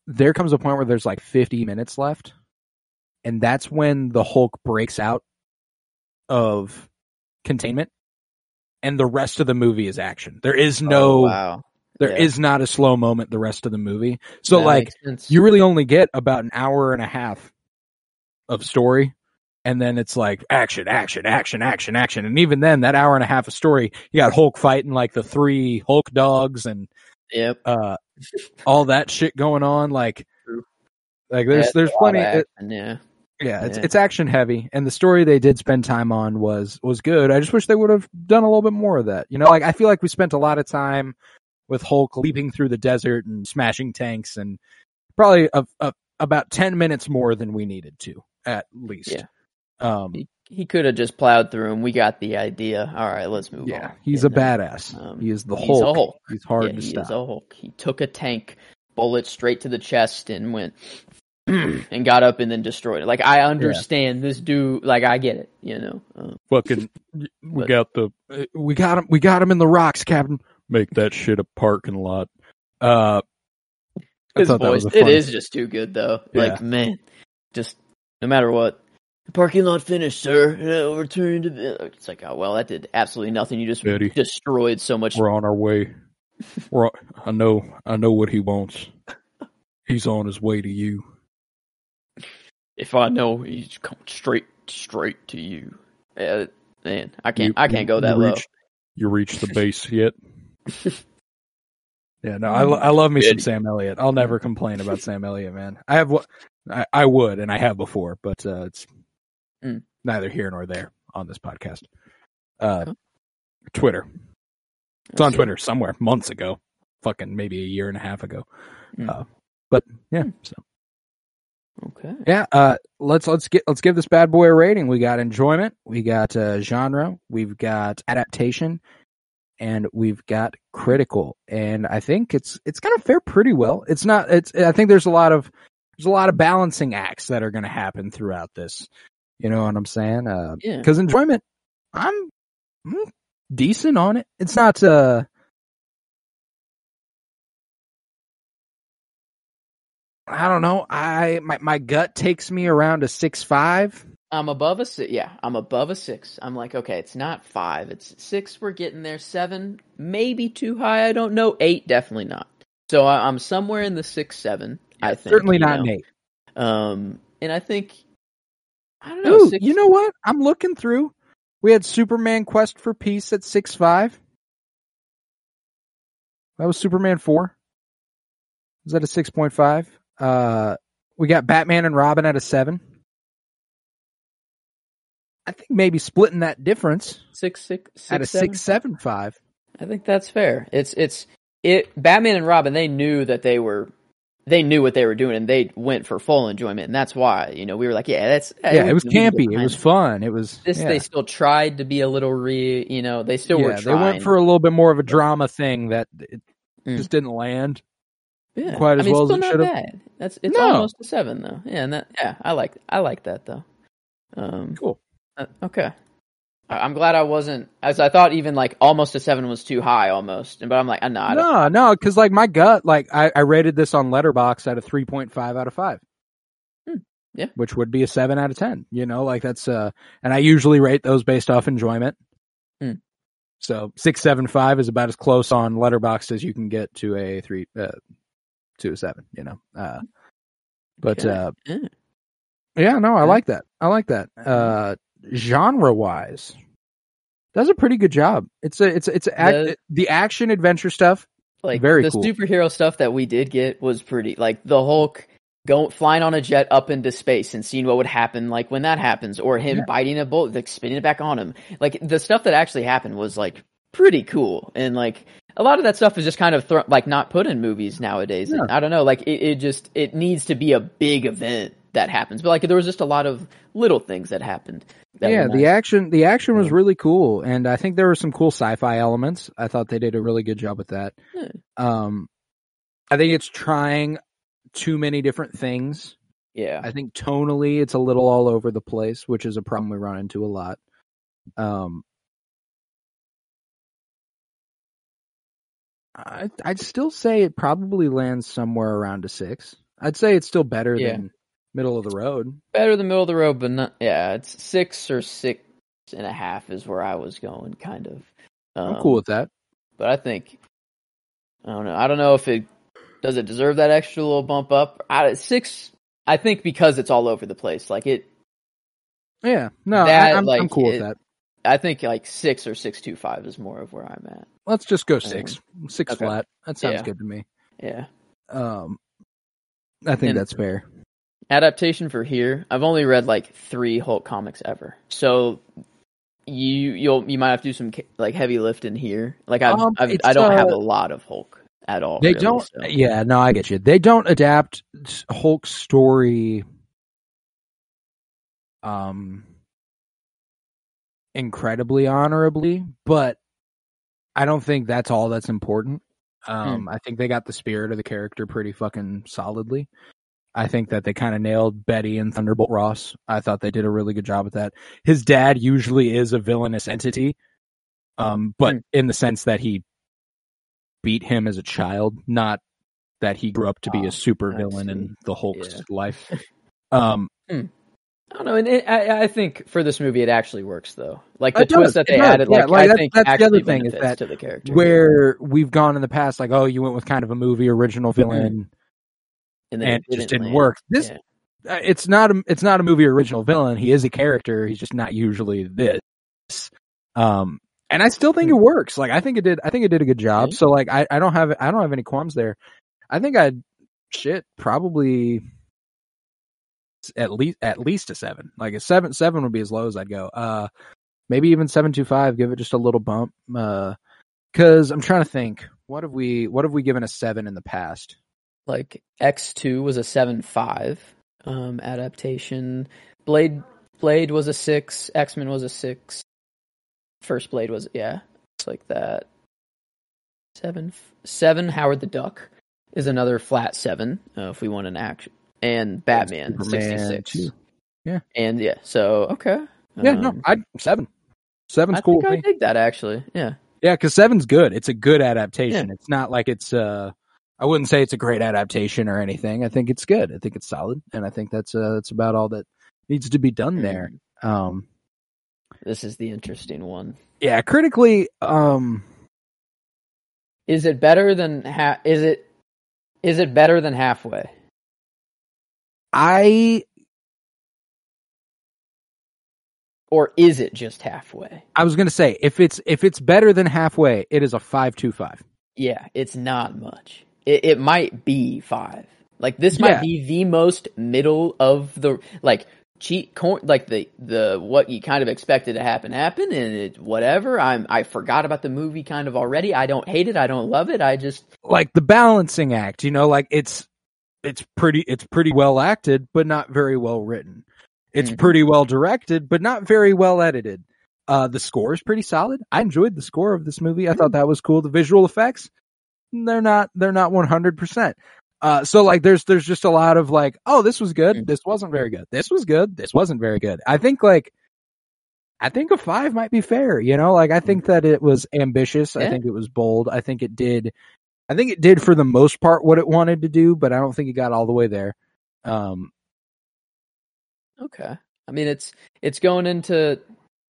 there comes a point where there's like 50 minutes left and that's when the Hulk breaks out of containment and the rest of the movie is action. There is no Oh, wow. there is yeah. not a slow moment the rest of the movie. So That like you really only get about an hour and a half of story and then it's like action action action action action and even then that hour and a half of story you got hulk fighting like the three hulk dogs and Yep. uh all that shit going on like like there's it's there's plenty it- action, yeah. Yeah it's Yeah. it's action heavy and the story they did spend time on was was good i just wish they would have done a little bit more of that you know like i feel like we spent a lot of time with hulk leaping through the desert and smashing tanks and probably a, a, about 10 minutes more than we needed to at least Yeah. um He, he could have just plowed through and we got the idea. All right, let's move on. yeah he's you a badass Um, he is the he's hulk a Hulk. he's hard yeah, to he stop is a Hulk. He took a tank, bullet straight to the chest, and went and got up and then destroyed it. Like I understand this dude. Like I get it. You know. Um, fucking we But- got the we got him we got him in the rocks captain make that shit a parking lot uh I his thought that voice. It just too good though. Yeah. Like man, just no matter what. The parking lot finished, sir. Uh, return to the. It's like, oh well, that did absolutely nothing. You just Eddie. destroyed so much. We're on our way. We're on, I know I know what he wants. He's on his way to you. If I know, he's coming straight, straight to you. Uh, man, I can't. You- I can't you- go that you low. You reach the base yet? yeah, no, I, I love me some Sam Elliott. I'll never complain about Sam Elliott, man. I have what I, I would, and I have before, but uh, it's Mm. neither here nor there on this podcast. Uh, Huh. Twitter. It's on Twitter somewhere months ago, fucking maybe a year and a half ago. Mm. Uh, but yeah, Mm. so Okay. yeah, uh, let's let's get let's give this bad boy a rating. We got enjoyment, we got uh, genre, we've got adaptation, and we've got critical. And I think it's it's gonna fare pretty well. It's not. It's. I think there's a lot of there's a lot of balancing acts that are gonna happen throughout this. You know what I'm saying? Uh, Yeah. because enjoyment, I'm, I'm decent on it. It's not. uh I don't know. I my my gut takes me around a six five. I'm above a six. Yeah, I'm above a six. I'm like, okay, it's not five. It's six. We're getting there. Seven, maybe too high. I don't know. Eight, definitely not. So I, I'm somewhere in the six, seven. I think Certainly not know? an eight. Um, and I think I don't know. Ooh, six, you know what? I'm looking through. We had Superman Quest for Peace at six five. That was Superman four. Was that a six point five? Uh, we got Batman and Robin at a seven. I think maybe splitting that difference six, six, six, at a seven? six seven five. I think that's fair. It's it's it. Batman and Robin. They knew that they were. They knew what they were doing, and they went for full enjoyment, and that's why you know we were like, yeah, that's Yeah, it was we can get campy. It was fun. It was This yeah. they still tried to be a little re, you know, they still were yeah, they went for a little bit more of a drama thing that it Mm. just didn't land. Yeah. quite as I mean, well it's as it not should've. bad. That's it's No. almost a seven though. Yeah, and that yeah, I like I like that though. Um, Cool. uh, okay, I'm glad I wasn't, as I thought even like almost a seven was too high almost. But I'm like, uh, don't. No, no, because like my gut, like I, I rated this on Letterboxd at a three point five out of five. Hmm, yeah. which would be a seven out of ten. You know, like that's uh, and I usually rate those based off enjoyment. Hmm. So six, seven, five is about as close on Letterboxd as you can get to a three, uh, to a seven. You know, uh, but Okay. uh, Yeah. no, I like that. I like that. Uh, genre wise, does a pretty good job. It's a, it's, it's a, The- the action adventure stuff. Like Very the cool. superhero stuff that we did get was pretty. Like the Hulk going flying on a jet up into space and seeing what would happen, like when that happens, or him Yeah. biting a bullet, like spinning it back on him. Like the stuff that actually happened was like pretty cool, and like a lot of that stuff is just kind of thro- like not put in movies nowadays. And I don't know, like it, it just it needs to be a big event that happens, but like there was just a lot of little things that happened. That yeah, the nice. action the action was Yeah. really cool, and I think there were some cool sci-fi elements. I thought they did a really good job with that. Yeah. Um, I think it's trying too many different things. yeah, I think tonally it's a little all over the place, which is a problem we run into a lot. Um, I, I'd still say it probably lands somewhere around a six. I'd say it's still better Yeah. than middle of the road. better than middle of the road, but not. Yeah, it's six or six and a half is where I was going, kind of. I'm Um, cool with that. but I think I don't know. I don't know if it does it deserve that extra little bump up. I, six, I think because it's all over the place. Like it, Yeah, no, that, I, I'm, I'm like, cool it- with that. I think like six or six two five is more of where I'm at. Let's just go six, six okay. flat. That sounds Yeah. good to me. Yeah. Um, I think And- that's fair. adaptation for here i've only read like three hulk comics ever so you you'll you might have to do some like heavy lifting here like i've, Um, I've it's, i don't have uh, a lot of hulk at all They really, don't. so. Yeah, no, I get you. They don't adapt Hulk story. Um, incredibly honorably, but I don't think that's all that's important. Um, I think they got the spirit of the character pretty fucking solidly. I think that they kind of nailed Betty and Thunderbolt Ross. I thought they did a really good job with that. His dad usually is a villainous entity, um, but Hmm. in the sense that he beat him as a child, not that he grew up to be Ah, a super villain in the Hulk's Yeah. life. Um, i don't know and it, I, I think for this movie it actually works though like the twist that they does. added Yeah, like, like, i that's- think that's the other thing is that to the character where we've gone in the past, like, oh, you went with kind of a movie original villain, and, and it just didn't land. work. This Yeah. uh, it's not a it's not a movie original villain. He is a character. He's just not usually this. Um, and I still think it works. Like I think it did. I think it did a good job. So like I, I don't have I don't have any qualms there. I think I'd shit probably at least at least a seven. Like a seven seven would be as low as I'd go. Uh, maybe even seven two five. Give it just a little bump. Uh, because I'm trying to think. What have we what have we given a seven in the past? like X2 was a seven five um adaptation. Blade Blade was a 6, X-Men was a 6. First Blade was yeah, it's like that. 7 7 Howard the Duck is another flat 7 uh, if we want an action. And Batman Superman 66. Yeah. And yeah, so okay. Yeah, no, Um, I seven. Seven's I cool. think I dig that actually. Yeah. Yeah, because seven's good. It's a good adaptation. It's not like it's uh I wouldn't say it's a great adaptation or anything. I think it's good. I think it's solid, and I think that's uh that's about all that needs to be done there. Um, This is the interesting one. yeah, critically, um, Is it better than ha- is it is it better than halfway? I Or is it just halfway? I was gonna say if it's if it's better than halfway, it is a five two five. Yeah, it's not much. It, it might be five. Like this Yeah. might be the most middle of the like cheat corn like the the what you kind of expected to happen happen and it whatever. I'm I forgot about the movie kind of already. I don't hate it. I don't love it. I just Like the balancing act, you know, like it's it's pretty it's pretty well acted, but not very well written. It's Mhm. pretty well directed, but not very well edited. Uh, the score is pretty solid. I enjoyed the score of this movie. I thought that was cool. The visual effects, they're not, they're not 100%. Uh, so like there's, there's just a lot of like, oh, this was good. Mm. This wasn't very good. This was good. This wasn't very good. I think like, I think a five might be fair. You know, like I think that it was ambitious. I think it was bold. I think it did. I think it did for the most part what it wanted to do, but I don't think it got all the way there. Um, Okay. I mean, it's it's going into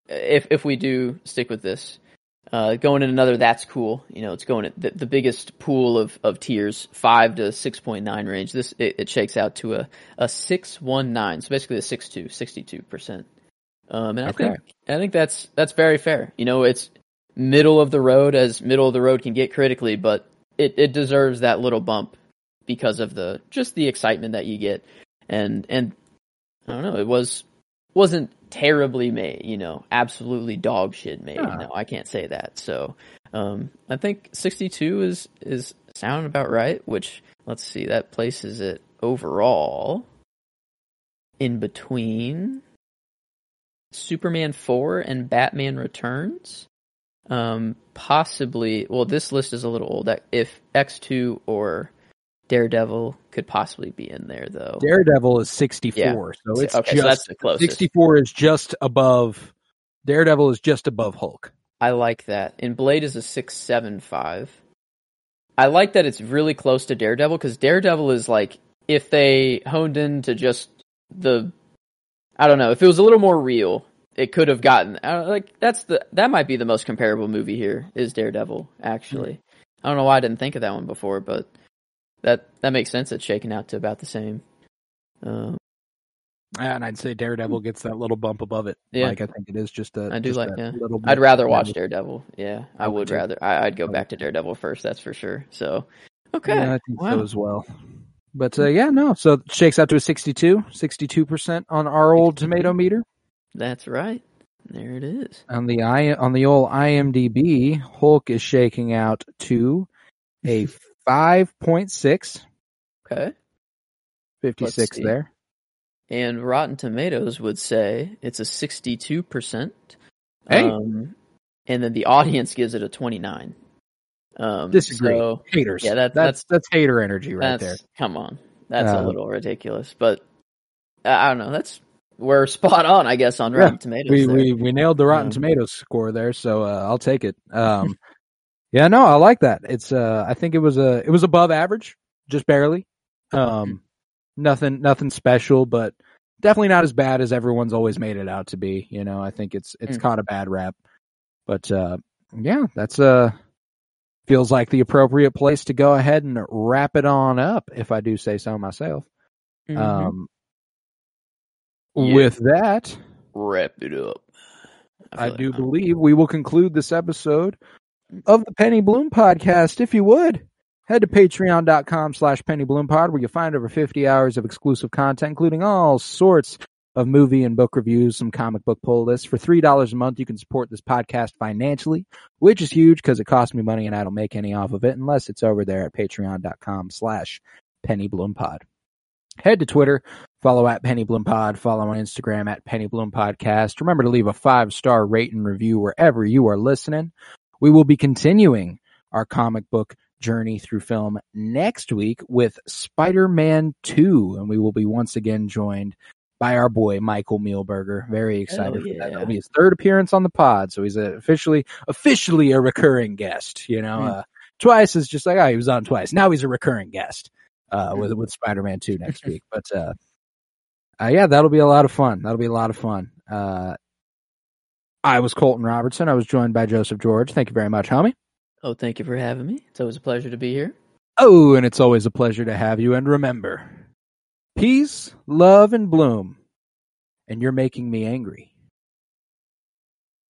if if we do stick with this, uh, going in another. That's cool. You know, it's going at the, the biggest pool of of tiers, five to six point nine range. This it, it shakes out to a a six one nine. So basically a six two, 62 percent. Um, and I Okay. think I think that's that's very fair. You know, it's middle of the road as middle of the road can get critically, but it it deserves that little bump because of the just the excitement that you get and and I don't know, it was wasn't terribly made, you know, absolutely dog shit made. Yeah. No, I can't say that. So, um, I think 62 is is sound about right. Which let's see, that places it overall in between Superman 4 and Batman Returns. Um, possibly. Well, this list is a little old. That if X2 or Daredevil could possibly be in there, though. Daredevil is 64, so it's okay, just so closest. 64 is just above. Daredevil is just above Hulk. I like that. And Blade is a six seven five. I like that it's really close to Daredevil because Daredevil is like if they honed into just the, I don't know, if it was a little more real, it could have gotten don't, like that's the that might be the most comparable movie here is Daredevil. Actually, I don't know why I didn't think of that one before, but that that makes sense. It's shaking out to about the same. Um, And I'd say Daredevil gets that little bump above it. Yeah. Like I think it is just a. I do like yeah. little I'd rather watch Daredevil. Yeah, I I would would rather. I, I'd go back to Daredevil first. That's for sure. So, okay, Yeah, I think wow. so as well. But uh, yeah, no. So it shakes out to a 62, 62 percent on our old 62. tomato meter. That's right. There it is. On the i on the old IMDb, Hulk is shaking out to a five point six. Okay. 56 there. And Rotten Tomatoes would say it's a 62%. Hey. Um, and then the audience gives it a 29. Um, Disagree. So Haters. Yeah, that- that's that's hater energy right that's, there. come on. That's a Uh, little ridiculous. But I don't know. That's, we're spot on, I guess, on Yeah, Rotten Tomatoes. We there. we we nailed the Rotten Um, Tomatoes score there, so uh, I'll take it. Um, yeah, no, I like that. It's uh, I think it was a it was above average, just barely. Um, nothing nothing special, but definitely not as bad as everyone's always made it out to be. You know, I think it's it's Mm. caught a bad rap, but uh, yeah, that's uh feels like the appropriate place to go ahead and wrap it on up, if I do say so myself. Mhm. Um, Yeah. with that. wrap it up. I like do I'm- believe we will conclude this episode of the Penny Bloom podcast. If you would, head to patreon.com slash Penny Bloom Pod where you'll find over 50 hours of exclusive content, including all sorts of movie and book reviews, some comic book pull lists. For $3 a month, you can support this podcast financially, which is huge because it costs me money and I don't make any off of it unless it's over there at patreon.com slash Penny Bloom Pod. Head to Twitter, follow at Penny Bloom Pod, follow on Instagram at Penny Bloom Podcast. Remember to leave a five star rate and review wherever you are listening. We will be continuing our comic book journey through film next week with Spider-Man 2, and we will be once again joined by our boy Michael Mealberger. Very excited Hell for that. yeah. That'll be his third appearance on the pod, so he's officially officially a recurring guest. You know, Hmm. uh, twice is just like oh he was on twice. Now he's a recurring guest uh, with with Spider-Man 2 next week. But uh, uh, yeah, that'll be a lot of fun. That'll be a lot of fun. Uh, I was Colton Robertson. I was joined by Joseph George. Thank you very much, homie. Oh, thank you for having me. It's always a pleasure to be here. Oh, and it's always a pleasure to have you. And remember, peace, love, and bloom. And you're making me angry.